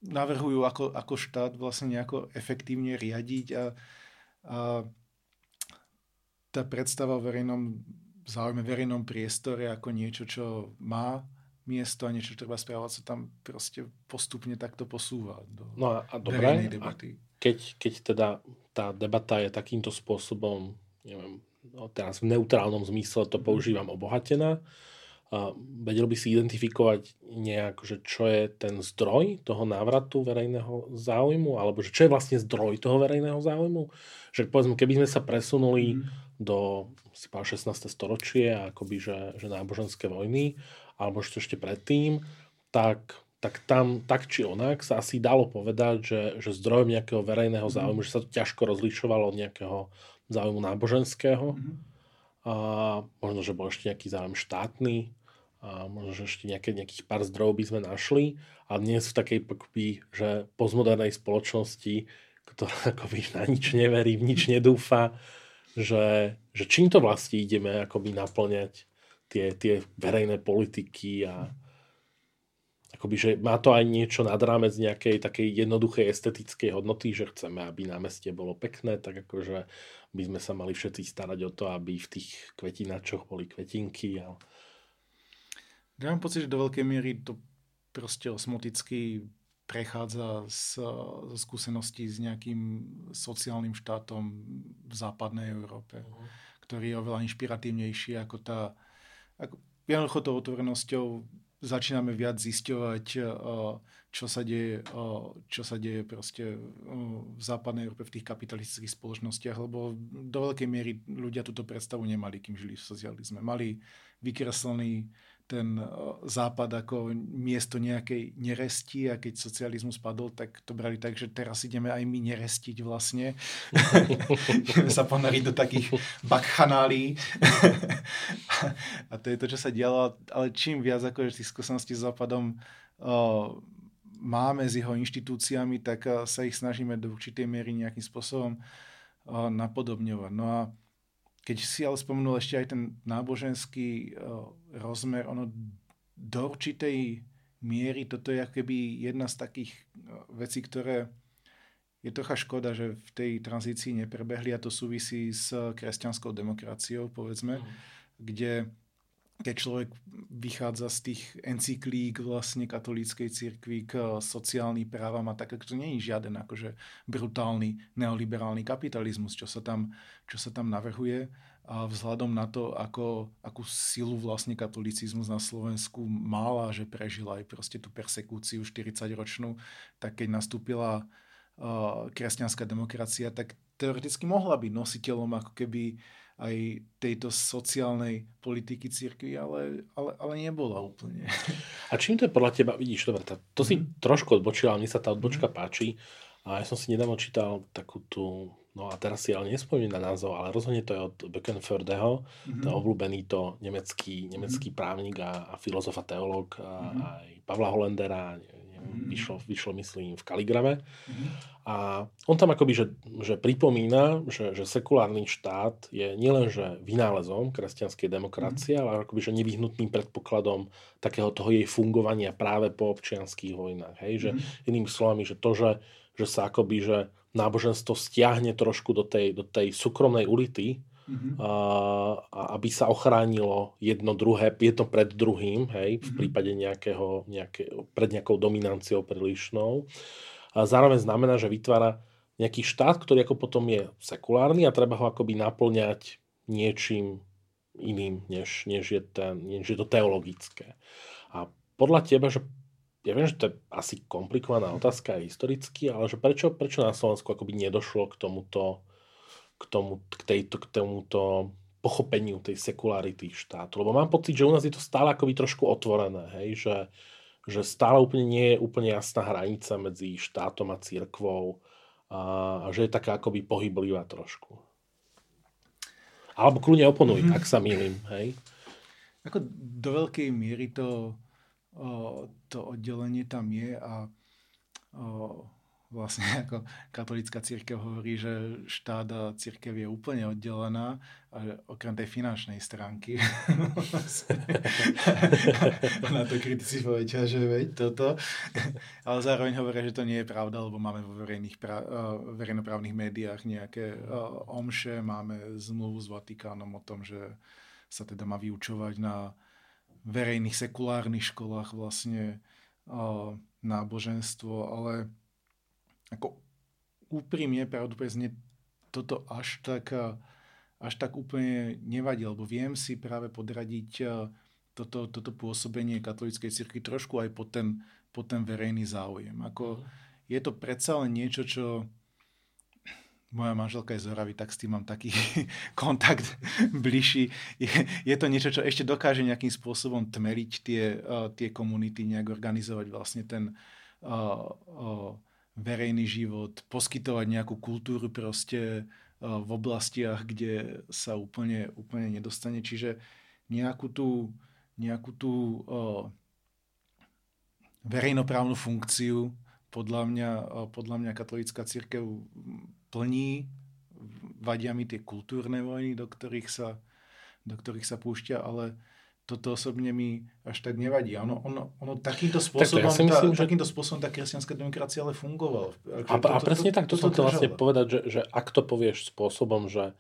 navrhujú, ako, ako štát vlastne nejako efektívne riadiť a, a tá predstava o verejnom záujme, verejnom priestore ako niečo, čo má miesto a niečo, čo treba správať, sa tam proste postupne takto posúva do no a, a verejnej debaty. A keď, keď teda tá debata je takýmto spôsobom, neviem, no teraz v neutrálnom zmysle to mhm. používam obohatená, vedel by si identifikovať nejak, že čo je ten zdroj toho návratu verejného záujmu, alebo že čo je vlastne zdroj toho verejného záujmu. Že povedzme, keby sme sa presunuli mm. Do si 16. storočie, akoby, že, že náboženské vojny, alebo ešte, ešte predtým, tak, tak tam tak či onak sa asi dalo povedať, že, že zdrojom nejakého verejného mhm. záujmu, mm. že sa to ťažko rozlišovalo od nejakého záujmu náboženského. Mm a možno, že bol ešte nejaký záujem štátny a možno, že ešte nejaké, nejakých pár zdrojov by sme našli a dnes v takej akoby, že postmodernej spoločnosti, ktorá akoby na nič neverí, v nič nedúfa, že, že čím to vlastne ideme akoby naplňať tie, tie verejné politiky a akoby, že má to aj niečo nad rámec nejakej takej jednoduchej estetickej hodnoty, že chceme, aby námestie bolo pekné, tak akože by sme sa mali všetci starať o to, aby v tých kvetinačoch boli kvetinky. A... Ja mám pocit, že do veľkej miery to proste osmoticky prechádza z, zo skúseností s nejakým sociálnym štátom v západnej Európe, uh-huh. ktorý je oveľa inšpiratívnejší ako tá... Ako, jednoducho tou otvorenosťou začíname viac zisťovať, čo sa deje, čo sa deje proste v západnej Európe, v tých kapitalistických spoločnostiach, lebo do veľkej miery ľudia túto predstavu nemali, kým žili v socializme. Mali vykreslený ten západ ako miesto nejakej neresti a keď socializmus padol, tak to brali tak, že teraz ideme aj my nerestiť vlastne. ideme sa ponoriť do takých bakchanálí. a to je to, čo sa dialo. Ale čím viac ako tých skúseností s západom o, máme s jeho inštitúciami, tak sa ich snažíme do určitej miery nejakým spôsobom o, napodobňovať. No a keď si ale spomenul ešte aj ten náboženský uh, rozmer, ono do určitej miery toto je keby jedna z takých uh, vecí, ktoré je trocha škoda, že v tej tranzícii neprebehli a to súvisí s kresťanskou demokraciou, povedzme, mm. kde keď človek vychádza z tých encyklík vlastne katolíckej cirkvi k sociálnym právam a tak, to nie je žiaden akože brutálny neoliberálny kapitalizmus, čo sa tam, čo sa tam navrhuje. A vzhľadom na to, ako, akú silu vlastne katolicizmus na Slovensku mala, že prežila aj proste tú persekúciu 40-ročnú, tak keď nastúpila uh, kresťanská demokracia, tak teoreticky mohla byť nositeľom ako keby aj tejto sociálnej politiky církvy, ale, ale, ale nebola úplne. A čím to je podľa teba, vidíš, dobre, to, to si mm. trošku odbočila, mne sa tá odbočka mm. páči a ja som si nedávno čítal takú tú, no a teraz si ale nespomínam na názov, ale rozhodne to je od Böckenfördeho, mm-hmm. to obľúbený to nemecký, nemecký mm-hmm. právnik a, a filozof a teológ a, mm-hmm. aj Pavla Hollendera, mm-hmm. vyšlo, vyšlo myslím v Kaligrave. Mm-hmm. A on tam akoby, že, že pripomína, že, že sekulárny štát je nielenže vynálezom kresťanskej demokracie, mm-hmm. ale akoby, že nevyhnutným predpokladom takého toho jej fungovania práve po občianských vojnách. Hej? Že mm-hmm. inými slovami, že to, že, že sa akoby, že náboženstvo stiahne trošku do tej, do tej súkromnej ulity, mm-hmm. a, a aby sa ochránilo jedno druhé, jedno pred druhým, hej, v mm-hmm. prípade nejakého, nejaké, pred nejakou dominanciou prílišnou. A zároveň znamená, že vytvára nejaký štát, ktorý ako potom je sekulárny a treba ho akoby naplňať niečím iným, než, než, je, ten, než je to teologické. A podľa teba, že ja viem, že to je asi komplikovaná otázka aj historicky, ale že prečo, prečo na Slovensku akoby nedošlo k tomuto k, tomu, k, tejto, k tomuto pochopeniu tej sekularity štátu. Lebo mám pocit, že u nás je to stále akoby trošku otvorené, hej? Že, že stále úplne nie je úplne jasná hranica medzi štátom a církvou a, a že je taká akoby pohyblivá trošku. Alebo kľudne oponuj, mm-hmm. ak sa milím, hej? Ako do veľkej miery to, o, to oddelenie tam je a o, vlastne ako katolická církev hovorí, že štát a církev je úplne oddelená okrem tej finančnej stránky na to kritici povedia, že veď toto. Ale zároveň hovoria, že to nie je pravda, lebo máme vo verejných pra- verejnoprávnych médiách nejaké omše, máme zmluvu s Vatikánom o tom, že sa teda má vyučovať na verejných sekulárnych školách vlastne náboženstvo, ale ako úprimne, pravdu znie toto až tak, až tak úplne nevadí, lebo viem si práve podradiť toto, toto pôsobenie katolíckej cirkvi trošku aj pod ten, pod ten verejný záujem. Ako, mhm. je to predsa len niečo, čo moja manželka je z Horavy, tak s tým mám taký kontakt bližší. Je, je to niečo, čo ešte dokáže nejakým spôsobom tmeliť tie, uh, tie komunity, nejak organizovať vlastne ten uh, uh, verejný život, poskytovať nejakú kultúru proste eh, v oblastiach, kde sa úplne, úplne nedostane. Čiže nejakú tú, nejakú tú uh, verejnoprávnu funkciu podľa mňa, uh, podľa mňa katolická církev plní, vadia mi tie kultúrne vojny, do ktorých sa, do ktorých sa púšťa, ale toto osobne mi až tak nevadí. Ono, ono, ono takýmto spôsobom, tak ja myslím, tá, že... takýmto spôsobom tá kresťanská demokracia ale fungovala. A, to, a presne to, tak, to, to som chcel vlastne povedať, že, že ak to povieš spôsobom, že,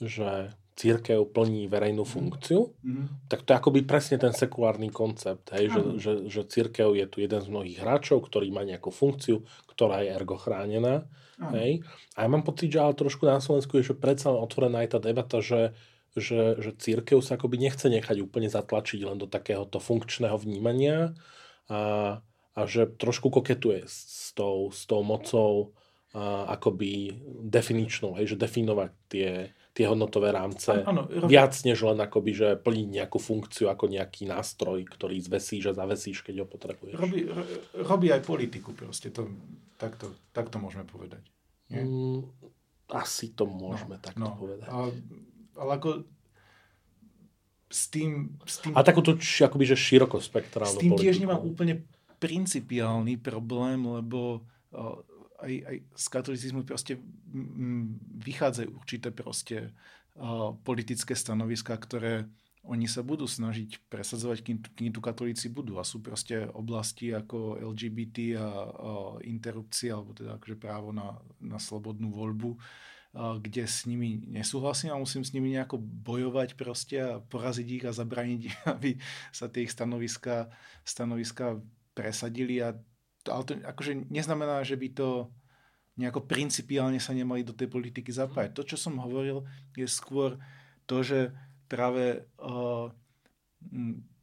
že církev plní verejnú mhm. funkciu, mm. tak to je akoby presne ten sekulárny koncept, hej, že, že, že církev je tu jeden z mnohých hráčov, ktorý má nejakú funkciu, ktorá je ergo chránená. Hej. A ja mám pocit, že ale trošku na Slovensku je že predsa otvorená aj tá debata, že, že, že církev sa akoby nechce nechať úplne zatlačiť len do takéhoto funkčného vnímania a, a že trošku koketuje s tou, s tou mocou a, akoby definičnou, hej, že definovať tie, tie hodnotové rámce ano, robí, viac než len akoby, že plniť nejakú funkciu ako nejaký nástroj, ktorý zvesíš a zavesíš, keď ho potrebuješ. Robí, robí aj politiku proste, to, takto, takto môžeme povedať. Nie? Mm, asi to môžeme no, takto no, povedať. A ale ako s tým... S tým a takúto akoby, že širokospektrálnu S tým politiku. tiež nemám úplne principiálny problém, lebo uh, aj, aj z katolicizmu proste m, vychádzajú určité proste uh, politické stanoviska, ktoré oni sa budú snažiť presadzovať, kým, kým tu katolíci budú. A sú proste oblasti ako LGBT a, a interrupcia, alebo teda akože právo na, na slobodnú voľbu, kde s nimi nesúhlasím a musím s nimi nejako bojovať proste a poraziť ich a zabraniť, aby sa tie ich stanoviska, stanoviska presadili. A to, ale to akože neznamená, že by to nejako principiálne sa nemali do tej politiky zapájať. To, čo som hovoril, je skôr to, že práve uh,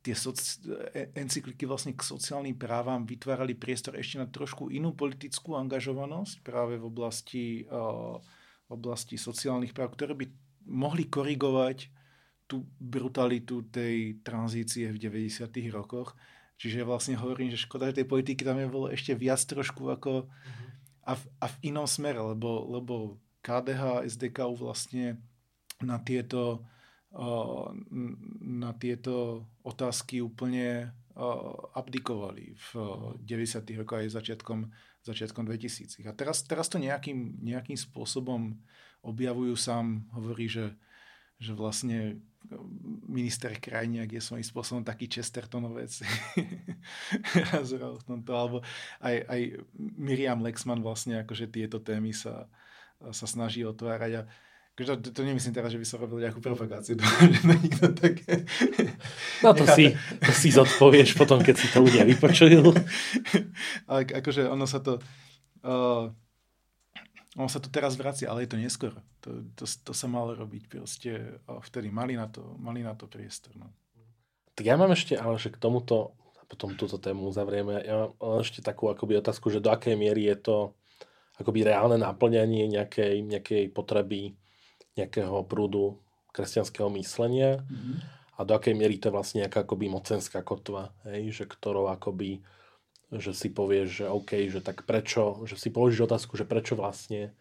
tie e, encykliky vlastne k sociálnym právam vytvárali priestor ešte na trošku inú politickú angažovanosť práve v oblasti uh, oblasti sociálnych práv, ktoré by mohli korigovať tú brutalitu tej tranzície v 90. rokoch. Čiže vlastne hovorím, že škoda, že tej politiky tam je bolo ešte viac trošku ako mm-hmm. a, v, a v inom smere, lebo, lebo KDH, SDK vlastne na tieto, na tieto otázky úplne abdikovali v 90. rokoch aj začiatkom začiatkom 2000. A teraz, teraz to nejakým, nejakým spôsobom objavujú sám, hovorí, že, že vlastne minister Krajniak je svojím spôsobom taký Chestertonovec. v tomto, alebo aj, aj Miriam Lexman vlastne akože tieto témy sa, sa snaží otvárať a to, to nemyslím teraz, že by som robil nejakú propagáciu. To, také... No to si, to si zodpovieš potom, keď si to ľudia vypočujú. Ale akože ono sa to... Uh, ono sa to teraz vracia, ale je to neskoro. To, to, to sa malo robiť proste uh, vtedy. Mali na to, mali na to priestor. No. Tak ja mám ešte, ale že k tomuto, potom túto tému uzavrieme, ja mám ešte takú akoby otázku, že do akej miery je to akoby reálne naplňanie nejakej, nejakej potreby nejakého prúdu kresťanského myslenia mm-hmm. a do akej miery to je vlastne nejaká akoby mocenská kotva, hej, že ktorou akoby že si povieš, že OK, že tak prečo, že si položíš otázku, že prečo vlastne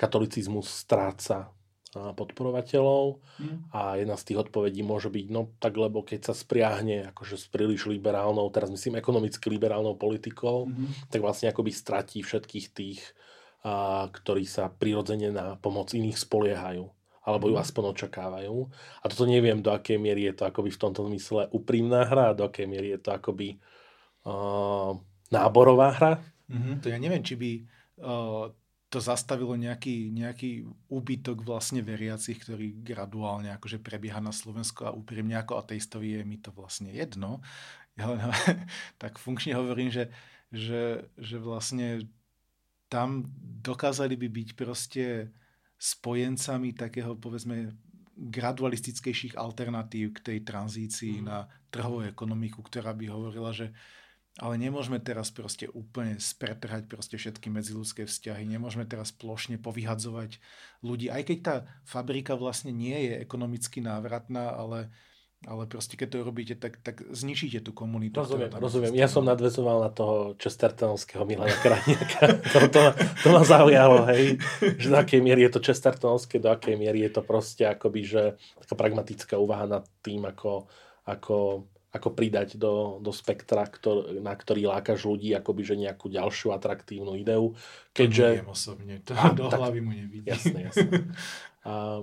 katolicizmus stráca podporovateľov mm. a jedna z tých odpovedí môže byť, no tak lebo keď sa spriahne akože s príliš liberálnou, teraz myslím ekonomicky liberálnou politikou, mm. tak vlastne akoby stratí všetkých tých, a, ktorí sa prirodzene na pomoc iných spoliehajú alebo ju mm. aspoň očakávajú. A toto neviem, do akej miery je to akoby v tomto zmysle úprimná hra, do akej miery je to akoby uh, náborová hra. Mm-hmm, to ja neviem, či by uh, to zastavilo nejaký, nejaký úbytok vlastne veriacich, ktorý graduálne akože prebieha na Slovensku a úprimne ako ateistovi je mi to vlastne jedno. Ja len, tak funkčne hovorím, že, že, že vlastne tam dokázali by byť proste spojencami takého povedzme gradualistickejších alternatív k tej tranzícii mm. na trhovú ekonomiku, ktorá by hovorila, že ale nemôžeme teraz proste úplne spretrhať proste všetky medziludské vzťahy. Nemôžeme teraz plošne povyhadzovať ľudí. Aj keď tá fabrika vlastne nie je ekonomicky návratná, ale ale proste keď to robíte, tak, tak zničíte tú komunitu. Rozumiem, rozumiem. Ja som nadvezoval na toho Chestertonského Milana Krajniaka. to, to, to ma zaujalo, hej. Že do akej miery je to Chestertonské, do akej miery je to proste akoby, že taká pragmatická úvaha nad tým, ako, ako ako pridať do, do spektra, ktor, na ktorý lákaš ľudí, akoby že nejakú ďalšiu atraktívnu ideu. Keďže... To neviem osobne, to a, do tak, hlavy mu nevidí. Jasné, jasné. A,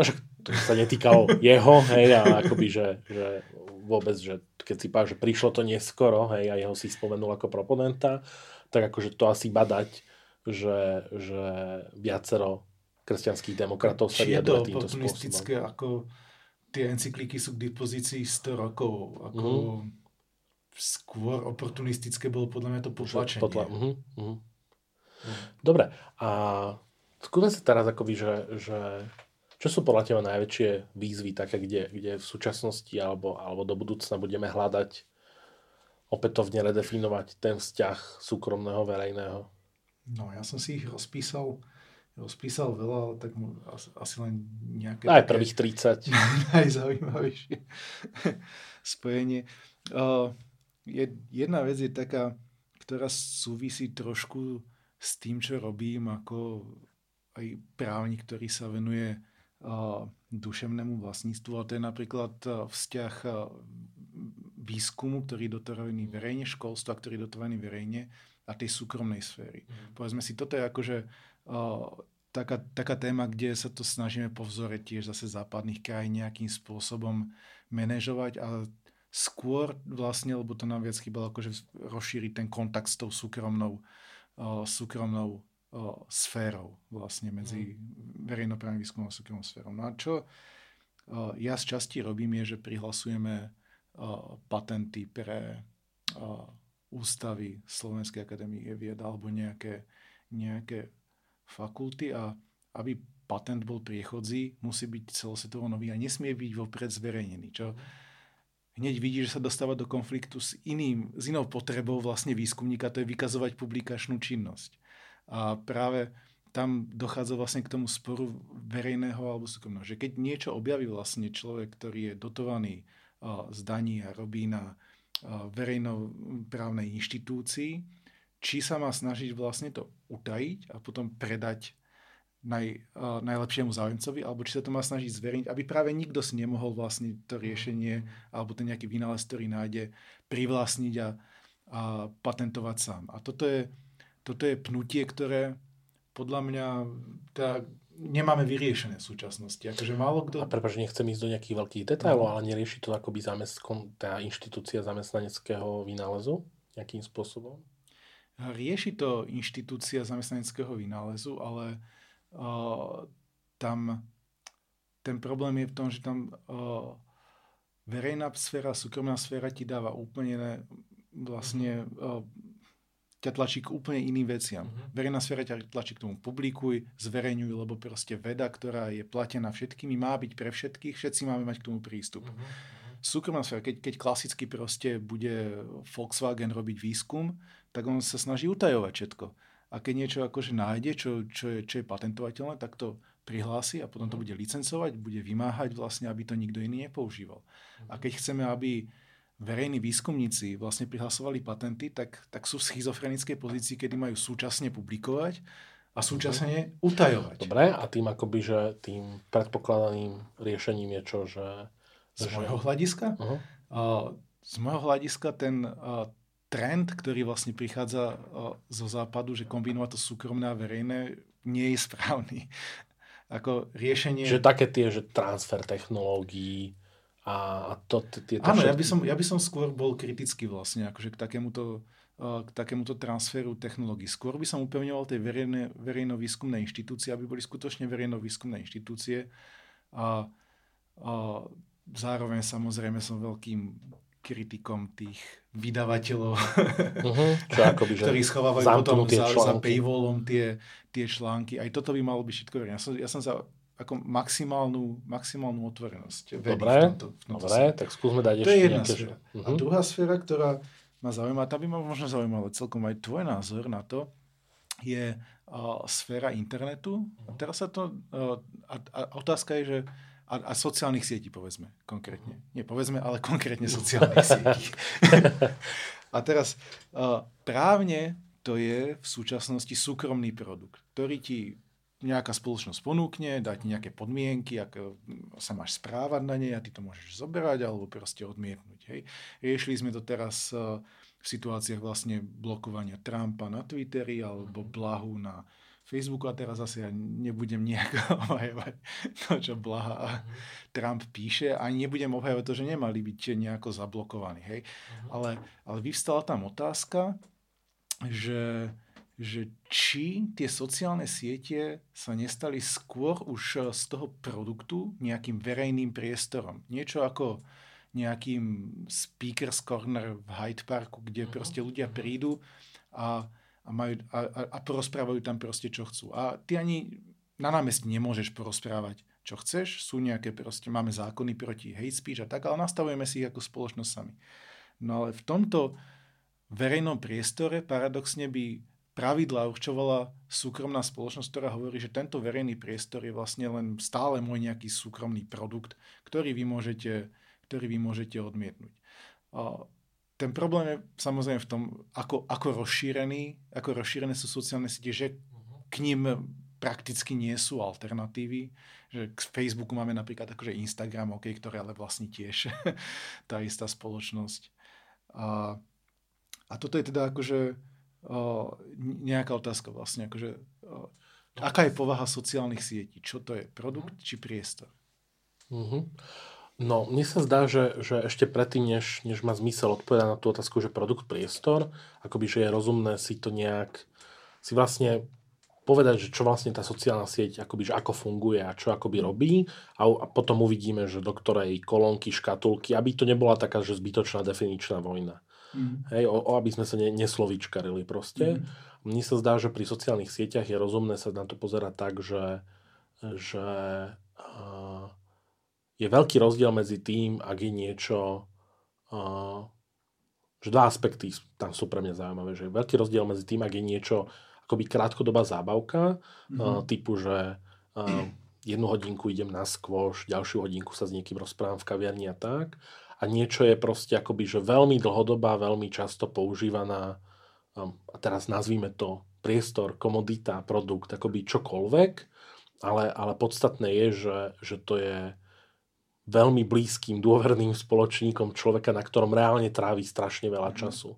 no však to sa netýkalo jeho, hej, a akoby, že, že vôbec, že keď si pá, že prišlo to neskoro, hej, a jeho si spomenul ako proponenta, tak akože to asi badať, že, že viacero kresťanských demokratov sa vyjadruje týmto spôsobom. ako tie encykliky sú k dispozícii 100 rokov. Ako mm. Skôr oportunistické bolo podľa mňa to potlačenie. Potla- mm-hmm. Mm. Dobre, a skúsme sa teraz akoby, že, že čo sú podľa teba najväčšie výzvy také, kde, kde v súčasnosti alebo, alebo do budúcna budeme hľadať opätovne redefinovať ten vzťah súkromného verejného? No, ja som si ich rozpísal rozpísal veľa, ale tak asi, asi len nejaké... Aj prvých 30. najzaujímavejšie spojenie. Uh, je, jedna vec je taká, ktorá súvisí trošku s tým, čo robím ako aj právnik, ktorý sa venuje duševnému vlastníctvu. A to je napríklad uh, vzťah uh, výskumu, ktorý je dotovaný verejne, školstva, ktorý je dotovaný verejne a tej súkromnej sféry. Mm. Povedzme si, toto je akože taká, taká téma, kde sa to snažíme po vzore tiež zase západných krajín nejakým spôsobom manažovať a skôr vlastne, lebo to nám viac chýbalo, akože rozšíriť ten kontakt s tou súkromnou, uh, súkromnou sférou vlastne medzi mm. verejnoprávnym výskumom a súkromnou sférou. No a čo ja z časti robím je, že prihlasujeme patenty pre ústavy Slovenskej akadémie vied alebo nejaké, nejaké fakulty a aby patent bol priechodzí, musí byť celosvetovo nový a nesmie byť vopred zverejnený. Čo hneď vidí, že sa dostáva do konfliktu s, iným, s inou potrebou vlastne výskumníka, to je vykazovať publikačnú činnosť. A práve tam dochádza vlastne k tomu sporu verejného alebo súkromného. Že keď niečo objaví vlastne človek, ktorý je dotovaný z daní a robí na verejnoprávnej inštitúcii, či sa má snažiť vlastne to utajiť a potom predať naj, najlepšiemu záujemcovi, alebo či sa to má snažiť zverejniť, aby práve nikto si nemohol vlastne to riešenie alebo ten nejaký vynález, ktorý nájde, privlastniť a, a patentovať sám. A toto je, toto je pnutie, ktoré podľa mňa teda nemáme vyriešené v súčasnosti. Akože málo kto... A prepáč, nechcem ísť do nejakých veľkých detailov, no. ale nerieši to akoby zamest... tá inštitúcia zamestnaneckého vynálezu nejakým spôsobom? Rieši to inštitúcia zamestnaneckého vynálezu, ale uh, tam ten problém je v tom, že tam uh, verejná sféra, súkromná sféra ti dáva úplne ne, vlastne uh, ťa tlačí k úplne iným veciam. Uh-huh. Verejná sféra ťa tlačí k tomu publikuj, zverejňuj, lebo proste veda, ktorá je platená všetkými, má byť pre všetkých, všetci máme mať k tomu prístup. Uh-huh súkromná sféra, keď, keď klasicky proste bude Volkswagen robiť výskum, tak on sa snaží utajovať všetko. A keď niečo akože nájde, čo, čo, je, čo je patentovateľné, tak to prihlási a potom to bude licencovať, bude vymáhať vlastne, aby to nikto iný nepoužíval. A keď chceme, aby verejní výskumníci vlastne prihlasovali patenty, tak, tak sú v schizofrenickej pozícii, kedy majú súčasne publikovať a súčasne utajovať. Dobre, a tým akoby, že tým predpokladaným riešením je čo, že... Z môjho hľadiska? Uh-huh. Uh, z môjho hľadiska ten uh, trend, ktorý vlastne prichádza uh, zo západu, že kombinovať to súkromné a verejné, nie je správny ako riešenie... Že také tie, že transfer technológií a, to, tieto Áno, ja by, som, ja by som skôr bol kritický vlastne, akože k takémuto, k takémuto transferu technológií. Skôr by som upevňoval tie verejné, verejno-výskumné inštitúcie, aby boli skutočne verejno-výskumné inštitúcie a, a zároveň samozrejme som veľkým kritikom tých vydavateľov, uh-huh. Čo akoby, že ktorí schovávajú potom za, za paywallom tie, tie články. Aj toto by malo byť všetko verejné. Ja som, ja som za ako maximálnu, maximálnu otvorenosť. Dobre, v tomto, v tomto dobre tak skúsme dať to ešte je jedna nejaké... sféra. Uh-huh. A mhm. druhá sféra, ktorá ma zaujíma, tá by ma možno zaujímala celkom aj tvoj názor na to, je uh, sféra internetu. A teraz sa to... Uh, a, a otázka je, že a, a sociálnych sietí, povedzme, konkrétne. Nie povedzme, ale konkrétne sociálnych sietí. a teraz uh, právne to je v súčasnosti súkromný produkt, ktorý ti nejaká spoločnosť ponúkne, dá ti nejaké podmienky, ako sa máš správať na nej a ty to môžeš zoberať alebo proste odmietnúť. Hej. Riešili sme to teraz uh, v situáciách vlastne blokovania Trumpa na Twitteri alebo Blahu na Facebooku a teraz asi ja nebudem nejak obhajovať to, čo Blaha a uh-huh. Trump píše, ani nebudem obhajovať to, že nemali byť nejako zablokovaní. Hej? Uh-huh. Ale, ale vyvstala tam otázka, že, že či tie sociálne siete sa nestali skôr už z toho produktu nejakým verejným priestorom. Niečo ako nejakým speaker's corner v Hyde Parku, kde proste ľudia prídu a a, majú, a, a, a porozprávajú tam proste, čo chcú. A ty ani na námestí nemôžeš porozprávať, čo chceš. Sú nejaké proste, máme zákony proti hate speech a tak, ale nastavujeme si ich ako spoločnosť sami. No ale v tomto verejnom priestore paradoxne by pravidla určovala súkromná spoločnosť, ktorá hovorí, že tento verejný priestor je vlastne len stále môj nejaký súkromný produkt, ktorý vy môžete, ktorý vy môžete odmietnúť. Ten problém je samozrejme v tom, ako, ako, rozšírený, ako rozšírené sú sociálne siete, že k ním prakticky nie sú alternatívy. Že k Facebooku máme napríklad akože Instagram, okay, ktoré ale vlastne tiež tá istá spoločnosť. A, a toto je teda akože o, nejaká otázka vlastne. Akože, o, aká je povaha sociálnych sietí? Čo to je? Produkt či priestor? Uh-huh. No, mne sa zdá, že, že ešte predtým, než, než má zmysel odpovedať na tú otázku, že produkt priestor, akoby, že je rozumné si to nejak, si vlastne povedať, že čo vlastne tá sociálna sieť, akoby, že ako funguje a čo akoby robí a, a potom uvidíme, že do ktorej kolónky, škatulky, aby to nebola taká, že zbytočná definičná vojna. Mm. Hej, o, o, aby sme sa ne, neslovičkarili proste. Mm. Mne sa zdá, že pri sociálnych sieťach je rozumné sa na to pozerať tak, že, že uh, je veľký rozdiel medzi tým, ak je niečo, uh, že dva aspekty tam sú pre mňa zaujímavé, že je veľký rozdiel medzi tým, ak je niečo akoby krátkodobá zábavka, mm-hmm. uh, typu, že uh, jednu hodinku idem na skôš, ďalšiu hodinku sa s niekým rozprávam v kaviarni a tak. A niečo je proste akoby, že veľmi dlhodobá, veľmi často používaná, um, a teraz nazvíme to priestor, komodita, produkt, akoby čokoľvek, ale, ale podstatné je, že, že to je veľmi blízkym, dôverným spoločníkom človeka, na ktorom reálne trávi strašne veľa mhm. času.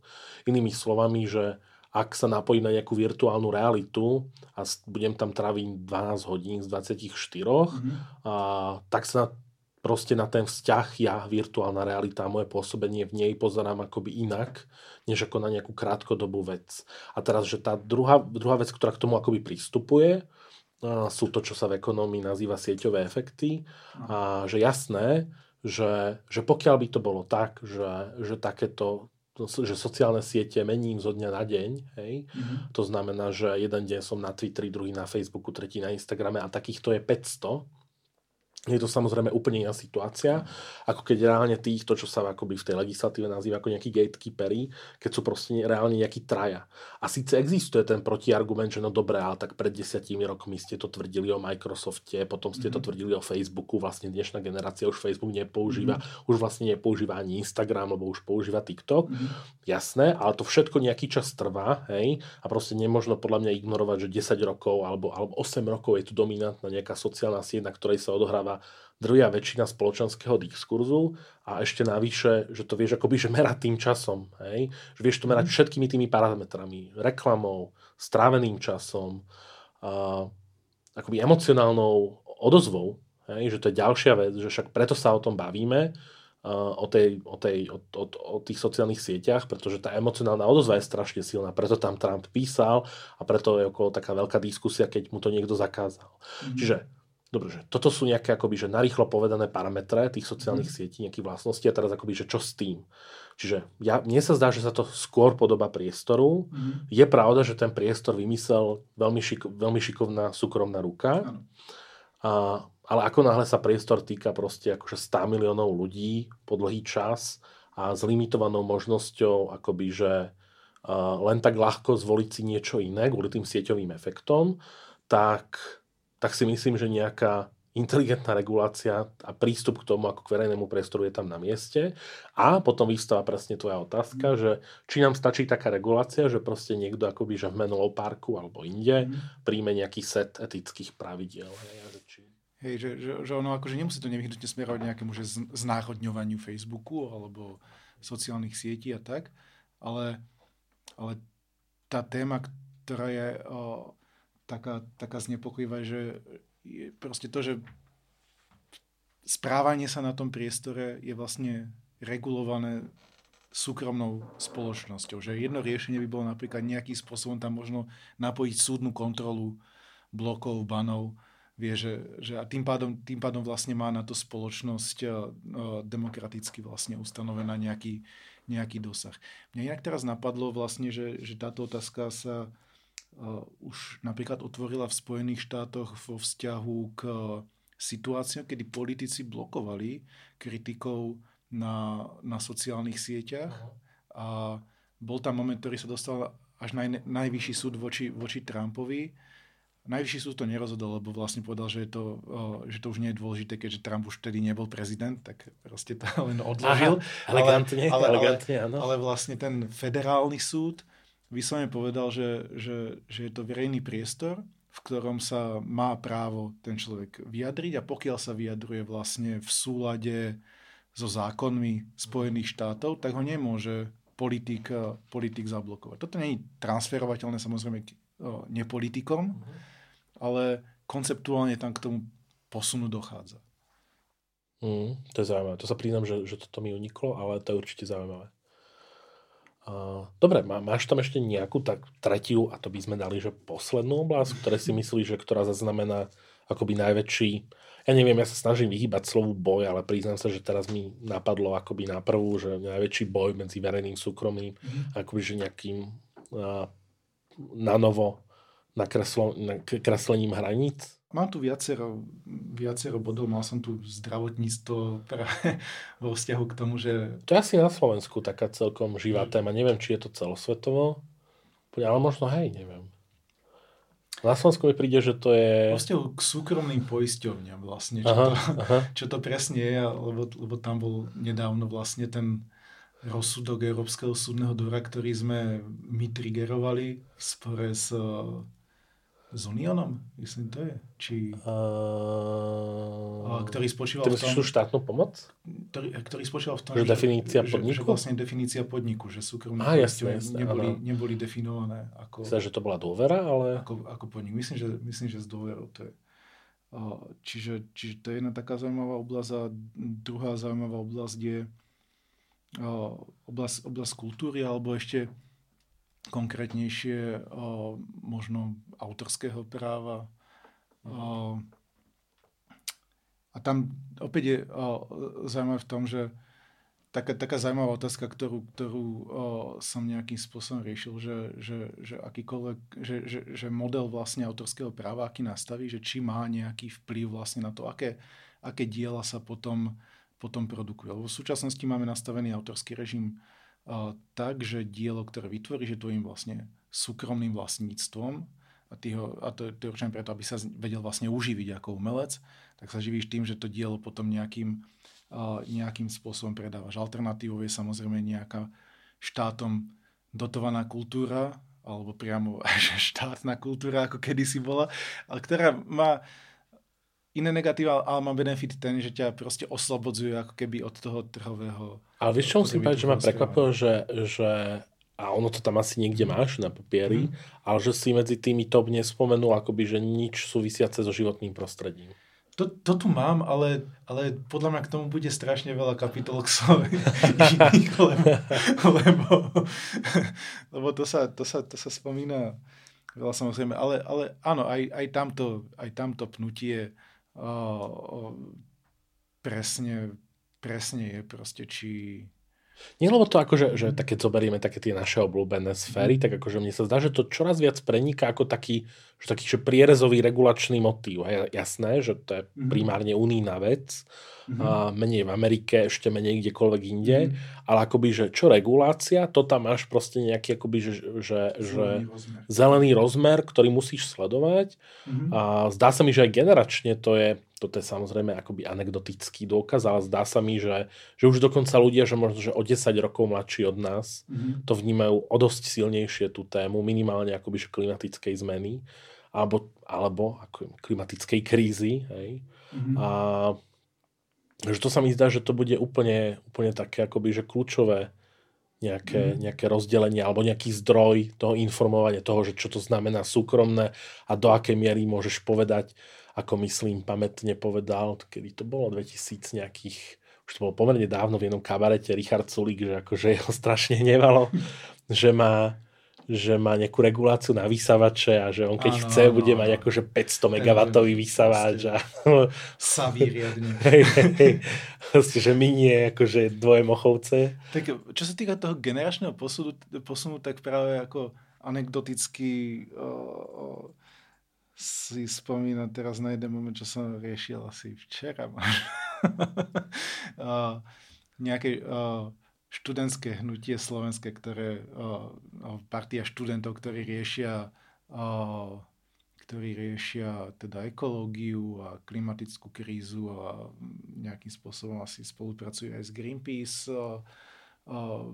Inými slovami, že ak sa napojím na nejakú virtuálnu realitu a budem tam tráviť 12 hodín z 24, mm-hmm. a, tak sa na, proste na ten vzťah ja, virtuálna realita moje pôsobenie v nej pozerám akoby inak, než ako na nejakú krátkodobú vec. A teraz, že tá druhá, druhá vec, ktorá k tomu akoby pristupuje, sú to, čo sa v ekonómii nazýva sieťové efekty. A že jasné, že, že pokiaľ by to bolo tak, že, že takéto že sociálne siete mením zo dňa na deň, hej? Mm-hmm. to znamená, že jeden deň som na Twitteri, druhý na Facebooku, tretí na Instagrame a takýchto je 500, je to samozrejme úplne iná situácia, ako keď reálne týchto, čo sa akoby v tej legislatíve nazýva ako nejakí gatekeepery, keď sú proste reálne nejakí traja. A síce existuje ten protiargument, že no dobré, ale tak pred desiatimi rokmi ste to tvrdili o Microsofte, potom ste mm-hmm. to mhm. tvrdili o Facebooku, vlastne dnešná generácia už Facebook nepoužíva, mm-hmm. už vlastne nepoužíva ani Instagram, lebo už používa TikTok. Mm-hmm. Jasné, ale to všetko nejaký čas trvá, hej, a proste nemôžno podľa mňa ignorovať, že 10 rokov alebo, alebo 8 rokov je tu dominantná nejaká sociálna sieť, na ktorej sa odohráva drvia väčšina spoločenského diskurzu a ešte navyše, že to vieš akoby, že merať tým časom, hej? že vieš to merať mhm. všetkými tými parametrami, reklamou, stráveným časom, a, akoby emocionálnou odozvou, hej? že to je ďalšia vec, že však preto sa o tom bavíme, o, tej, o, tej, o, o, o tých sociálnych sieťach, pretože tá emocionálna odozva je strašne silná, preto tam Trump písal a preto je okolo taká veľká diskusia, keď mu to niekto zakázal. Mm-hmm. Čiže Dobre, že toto sú nejaké akoby, že narýchlo povedané parametre tých sociálnych mm. sietí, nejaké vlastnosti a teraz akoby, že čo s tým. Čiže ja, mne sa zdá, že sa to skôr podoba priestoru. Mm. Je pravda, že ten priestor vymyslel veľmi, šik, veľmi šikovná súkromná ruka. A, ale ako náhle sa priestor týka proste akože 100 miliónov ľudí po dlhý čas a s limitovanou možnosťou akoby, že uh, len tak ľahko zvoliť si niečo iné kvôli tým sieťovým efektom, tak tak si myslím, že nejaká inteligentná regulácia a prístup k tomu ako k verejnému priestoru je tam na mieste. A potom vystáva presne tvoja otázka, mm. že či nám stačí taká regulácia, že proste niekto akoby, že v Menlo Parku alebo inde mm. príjme nejaký set etických pravidiel. Hej, že, že, že ono akože nemusí to nevyhnutne smerovať nejakému že znárodňovaniu Facebooku alebo sociálnych sietí a tak, ale, ale tá téma, ktorá je o, taká, taká znepokojivá, že je proste to, že správanie sa na tom priestore je vlastne regulované súkromnou spoločnosťou. Že jedno riešenie by bolo napríklad nejakým spôsobom tam možno napojiť súdnu kontrolu blokov, banov, vie, že, že a tým pádom, tým pádom vlastne má na to spoločnosť demokraticky vlastne ustanovená nejaký, nejaký dosah. Mňa inak teraz napadlo vlastne, že, že táto otázka sa už napríklad otvorila v Spojených štátoch vo vzťahu k situáciám, kedy politici blokovali kritikov na, na sociálnych sieťach a bol tam moment, ktorý sa dostal až naj, najvyšší súd voči, voči Trumpovi. Najvyšší súd to nerozhodol, lebo vlastne povedal, že, je to, že to už nie je dôležité, keďže Trump už vtedy nebol prezident, tak proste to len odložil. Aha, elegantne, ale, ale, elegantne, ale, ale vlastne ten federálny súd vyslovene povedal, že, že, že je to verejný priestor, v ktorom sa má právo ten človek vyjadriť a pokiaľ sa vyjadruje vlastne v súlade so zákonmi Spojených štátov, tak ho nemôže politik, politik zablokovať. Toto nie je transferovateľné samozrejme k nepolitikom, mm-hmm. ale konceptuálne tam k tomu posunu dochádza. Mm, to je zaujímavé. To sa priznám, že, že toto mi uniklo, ale to je určite zaujímavé. Dobre, má, máš tam ešte nejakú tak tretiu, a to by sme dali, že poslednú oblasť, ktoré si myslíš, že ktorá zaznamená akoby najväčší, ja neviem, ja sa snažím vyhýbať slovu boj, ale priznám sa, že teraz mi napadlo akoby na prvú, že najväčší boj medzi verejným súkromným, mm. akoby že nejakým uh, na novo nakreslením hraníc Mám tu viacero, viacero bodov, mal som tu zdravotníctvo práve vo vzťahu k tomu, že... To je asi na Slovensku taká celkom živá téma. Neviem, či je to celosvetovo, ale možno hej, neviem. Na Slovensku mi príde, že to je... Vzťahu k súkromným poisťovňam vlastne, čo, aha, to, aha. čo to presne je, lebo, lebo tam bol nedávno vlastne ten rozsudok Európskeho súdneho dvora, ktorý sme my triggerovali v spore s s Unionom, myslím to je. Či, uh, ktorý spočíval v tom... štátnu pomoc? Ktorý, ktorý spočíval v tom, že, že definícia že, podniku? Že vlastne definícia podniku, že súkromné ah, jasne, jasne, neboli, neboli definované ako... Myslím, že to bola dôvera, ale... Ako, ako podnik. Myslím, že, myslím, že s dôverou to je. Čiže, čiže to je jedna taká zaujímavá oblasť a druhá zaujímavá oblasť je oblasť, oblasť kultúry alebo ešte konkrétnejšie o, možno autorského práva. O, a tam opäť je o, zaujímavé v tom, že taká, taká zaujímavá otázka, ktorú, ktorú o, som nejakým spôsobom riešil, že, že, že akýkoľvek, že, že, že model vlastne autorského práva, aký nastaví, že či má nejaký vplyv vlastne na to, aké, aké diela sa potom, potom produkujú. Lebo v súčasnosti máme nastavený autorský režim tak, že dielo, ktoré vytvoríš, je tvojim vlastne súkromným vlastníctvom a, ty ho, a to, to je určené preto, aby sa vedel vlastne uživiť ako umelec, tak sa živíš tým, že to dielo potom nejakým, nejakým spôsobom predávaš. Alternatívou je samozrejme nejaká štátom dotovaná kultúra, alebo priamo štátna kultúra, ako kedysi bola, ale ktorá má iné negatíva, ale má benefit ten, že ťa proste oslobodzuje ako keby od toho trhového... Ale vieš, čo musím povedať, že ma prekvapilo, že, že a ono to tam asi niekde máš na papieri, mm. ale že si medzi tými top nespomenul akoby, že nič súvisiace so životným prostredím. To, to tu mám, ale, ale podľa mňa k tomu bude strašne veľa kapitol lebo, lebo, lebo to, sa, to, sa, to sa spomína veľa samozrejme, ale, ale áno, aj, aj, tamto, aj tamto pnutie presne, presne je proste, či, nie lebo to akože, že tak keď zoberieme také tie naše obľúbené sféry, tak akože mne sa zdá, že to čoraz viac preniká ako taký, že taký že prierezový regulačný motív. Hej, jasné, že to je mhm. primárne unijná vec, mm-hmm. a menej v Amerike, ešte menej kdekoľvek inde, mm-hmm. ale akoby, že čo regulácia, to tam máš proste nejaký akoby, že, že, zelený, že rozmer. zelený rozmer, ktorý musíš sledovať mm-hmm. a zdá sa mi, že aj generačne to je toto je samozrejme akoby anekdotický dôkaz, ale zdá sa mi, že, že už dokonca ľudia, že možno že o 10 rokov mladší od nás, mm-hmm. to vnímajú o dosť silnejšie tú tému, minimálne akoby že klimatickej zmeny, alebo, alebo ako klimatickej krízy. Hej. Mm-hmm. A že to sa mi zdá, že to bude úplne, úplne také akoby, že kľúčové nejaké, mm. nejaké rozdelenie alebo nejaký zdroj toho informovania toho, že čo to znamená súkromné a do akej miery môžeš povedať, ako myslím, pamätne povedal, kedy to bolo, 2000 nejakých, už to bolo pomerne dávno v jednom kabarete, Richard Sulík, že akože jeho strašne hnevalo, že má, že má nejakú reguláciu na vysavače a že on keď ano, chce, ano, bude ano. mať akože 500 megawatový vysavač. A... Saví riadne. že minie akože dvoje mochovce. Tak čo sa týka toho generačného posunu, posunu tak práve ako anekdoticky o, si spomínam teraz na jeden moment, čo som riešil asi včera. uh, nejaké uh, študentské hnutie slovenské, ktoré, uh, partia študentov, ktorí riešia uh, ktorí riešia teda ekológiu a klimatickú krízu a nejakým spôsobom asi spolupracujú aj s Greenpeace. Uh, uh,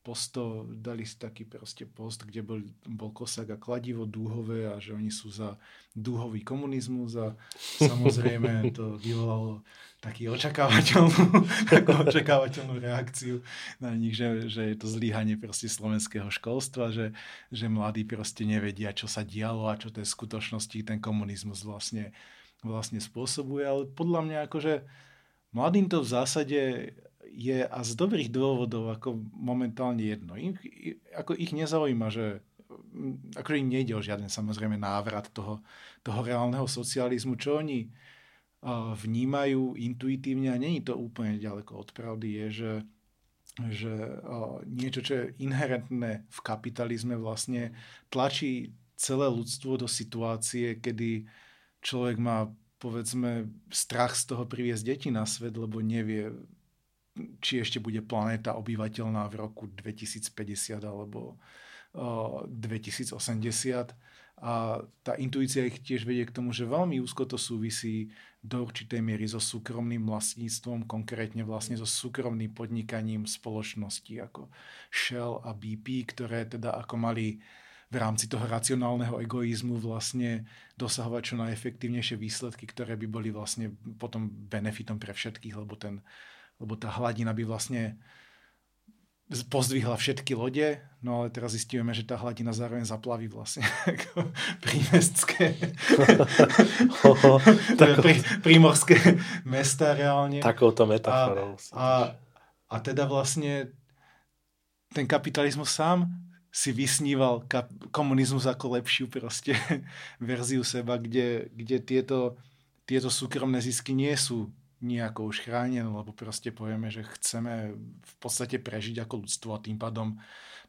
posto, dali si taký proste post, kde bol, bol kosak a kladivo dúhové a že oni sú za dúhový komunizmus a samozrejme to vyvolalo taký očakávateľnú, takú očakávateľnú reakciu na nich, že, že je to zlíhanie proste slovenského školstva, že, že mladí proste nevedia, čo sa dialo a čo to je v skutočnosti ten komunizmus vlastne, vlastne spôsobuje, ale podľa mňa akože mladým to v zásade je a z dobrých dôvodov ako momentálne jedno. Ich, ako ich nezaujíma, že ako im nejde o žiaden samozrejme návrat toho, toho reálneho socializmu, čo oni vnímajú intuitívne a není to úplne ďaleko od pravdy, je, že, že niečo, čo je inherentné v kapitalizme vlastne tlačí celé ľudstvo do situácie, kedy človek má povedzme strach z toho priviesť deti na svet, lebo nevie, či ešte bude planéta obyvateľná v roku 2050 alebo uh, 2080. A tá intuícia ich tiež vedie k tomu, že veľmi úzko to súvisí do určitej miery so súkromným vlastníctvom, konkrétne vlastne so súkromným podnikaním spoločnosti ako Shell a BP, ktoré teda ako mali v rámci toho racionálneho egoizmu vlastne dosahovať čo najefektívnejšie výsledky, ktoré by boli vlastne potom benefitom pre všetkých, lebo ten lebo tá hladina by vlastne pozdvihla všetky lode, no ale teraz zistíme, že tá hladina zároveň zaplaví vlastne ako prímestské prí, prímorské mesta reálne. Takouto metaforou. A, a, a teda vlastne ten kapitalizmus sám si vysníval kap- komunizmus ako lepšiu proste verziu seba, kde, kde tieto, tieto súkromné zisky nie sú nejako už chránené, lebo proste povieme, že chceme v podstate prežiť ako ľudstvo a tým pádom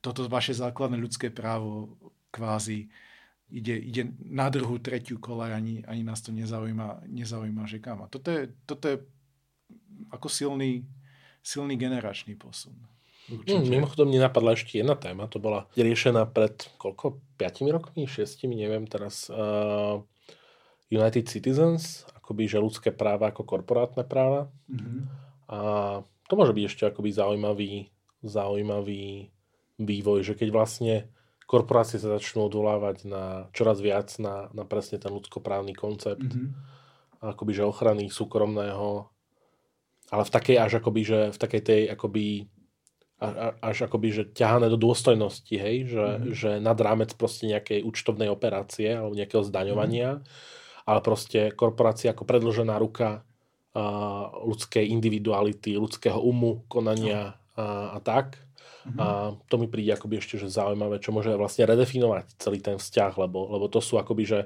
toto vaše základné ľudské právo kvázi ide, ide na druhú, tretiu kolaj, ani, ani nás to nezaujíma, nezaujíma že kam. A toto je, toto je ako silný, silný generačný posun. Mm, mimochodom, mne napadla ešte jedna téma, to bola riešená pred koľko? 5 rokmi, 6, neviem teraz. Uh, United Citizens, akoby, že ľudské práva ako korporátne práva. Mm-hmm. A to môže byť ešte akoby zaujímavý, zaujímavý vývoj, že keď vlastne korporácie sa začnú odvolávať na čoraz viac na, na presne ten ľudskoprávny koncept, mm-hmm. akoby, že ochrany súkromného, ale v takej až akoby, že v takej tej akoby až akoby, že ťahané do dôstojnosti, hej, že, mm-hmm. že nad rámec proste nejakej účtovnej operácie alebo nejakého zdaňovania, mm-hmm. Ale proste korporácia ako predložená ruka uh, ľudskej individuality, ľudského umu, konania a, a tak. Mm-hmm. A to mi príde akoby ešte že zaujímavé, čo môže vlastne redefinovať celý ten vzťah, lebo, lebo to sú akoby, že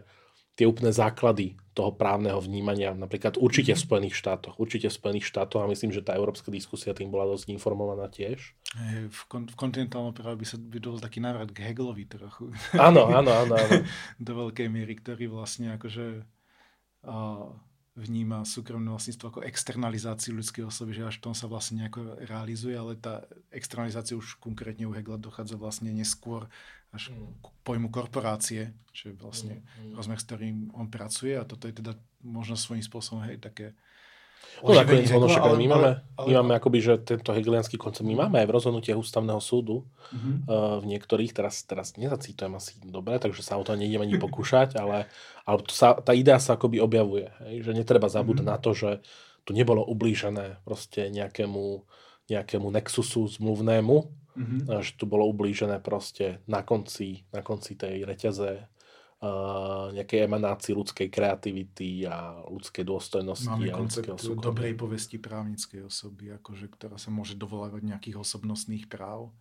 tie úplné základy toho právneho vnímania, napríklad určite v mhm. Spojených štátoch, určite v Spojených štátoch a myslím, že tá európska diskusia tým bola dosť informovaná tiež. V, kon- v kontinentálnom práve by sa vydol taký návrat k Hegelovi trochu. Áno, áno, áno. áno. Do veľkej miery, ktorý vlastne akože vníma súkromné vlastníctvo ako externalizáciu ľudskej osoby, že až v tom sa vlastne nejako realizuje, ale tá externalizácia už konkrétne u Hegla dochádza vlastne neskôr až mm. k pojmu korporácie, čo je vlastne mm. rozmer, s ktorým on pracuje a toto je teda možno svojím spôsobom hej, také No nakoniec ono však, ale, my máme, ale, my máme akoby, že tento hegelianský koncept, my máme aj v rozhodnutiach ústavného súdu uh-huh. uh, v niektorých, teraz, teraz nezacítujem asi dobre, takže sa o to nejdem ani pokúšať, ale, ale to sa, tá idea sa akoby objavuje, hej, že netreba zabúdať uh-huh. na to, že tu nebolo ublížené proste nejakému, nejakému nexusu zmluvnému, uh-huh. že tu bolo ublížené proste na konci, na konci tej reťaze nejakej emanácii ľudskej kreativity a ľudskej dôstojnosti. Máme a koncept dobrej povesti právnickej osoby, akože, ktorá sa môže dovolávať nejakých osobnostných práv.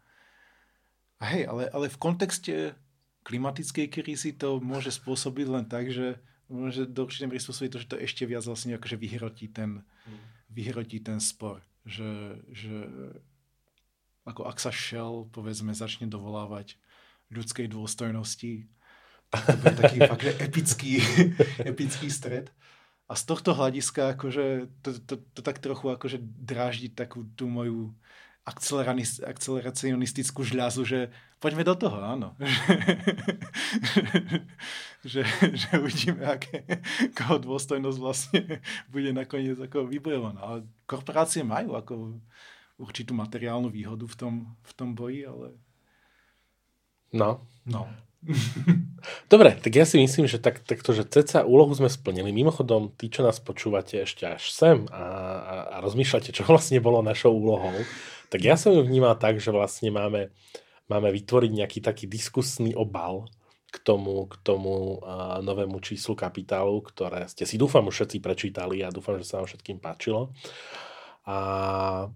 A hej, ale, ale v kontexte klimatickej krízy to môže spôsobiť len tak, že môže do určitej miery spôsobiť to, že to ešte viac vlastne akože vyhrotí ten, mm. vyhrotí ten spor. Že, že ako ak sa Shell, povedzme, začne dovolávať ľudskej dôstojnosti, to bude taký fakt, že epický, epický stred. A z tohto hľadiska akože to, to, to tak trochu akože dráždi takú tú moju akceleracionistickú žľazu, že poďme do toho, áno. že, že uvidíme, aké, koho dôstojnosť vlastne bude nakoniec ako vybojovaná. Ale korporácie majú ako určitú materiálnu výhodu v tom, v tom boji, ale... No. No. Dobre, tak ja si myslím, že tak, takto, že ceca úlohu sme splnili. Mimochodom, tí, čo nás počúvate ešte až sem a, a, a rozmýšľate, čo vlastne bolo našou úlohou, tak ja som ju vnímal tak, že vlastne máme, máme vytvoriť nejaký taký diskusný obal k tomu, k tomu uh, novému číslu kapitálu, ktoré ste si dúfam už všetci prečítali a dúfam, že sa vám všetkým páčilo. A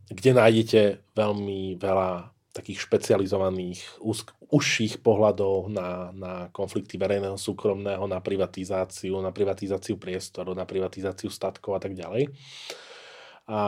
kde nájdete veľmi veľa takých špecializovaných, užších pohľadov na, na konflikty verejného, súkromného, na privatizáciu, na privatizáciu priestoru, na privatizáciu statkov a tak ďalej. A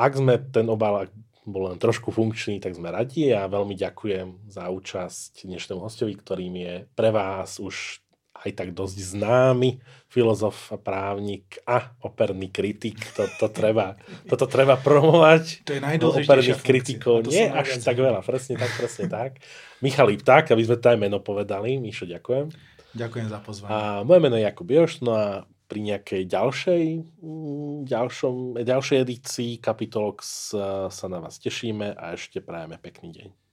ak sme ten obal bol len trošku funkčný, tak sme radi a veľmi ďakujem za účasť dnešnému hostovi, ktorým je pre vás už aj tak dosť známy filozof a právnik a operný kritik. To, to treba, toto treba promovať. To je najdôležitejšia Operných kritikov nie až tak veľa. Presne tak, presne tak. Michal Ipták, aby sme to aj meno povedali. Mišo, ďakujem. Ďakujem za pozvanie. A moje meno je Jakub Još, no a pri nejakej ďalšej, mm, ďalšom, ďalšej edícii Capitolox sa na vás tešíme a ešte prajeme pekný deň.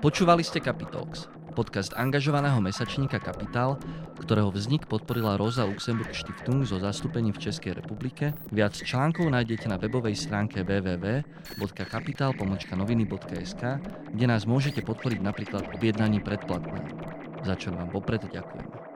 Počúvali ste Capitalx, podcast angažovaného mesačníka Kapitál, ktorého vznik podporila Rosa Luxemburg Stiftung so zastúpením v Českej republike. Viac článkov nájdete na webovej stránke www.kapital.noviny.sk, kde nás môžete podporiť napríklad objednaním predplatného, za čo vám vopred ďakujem.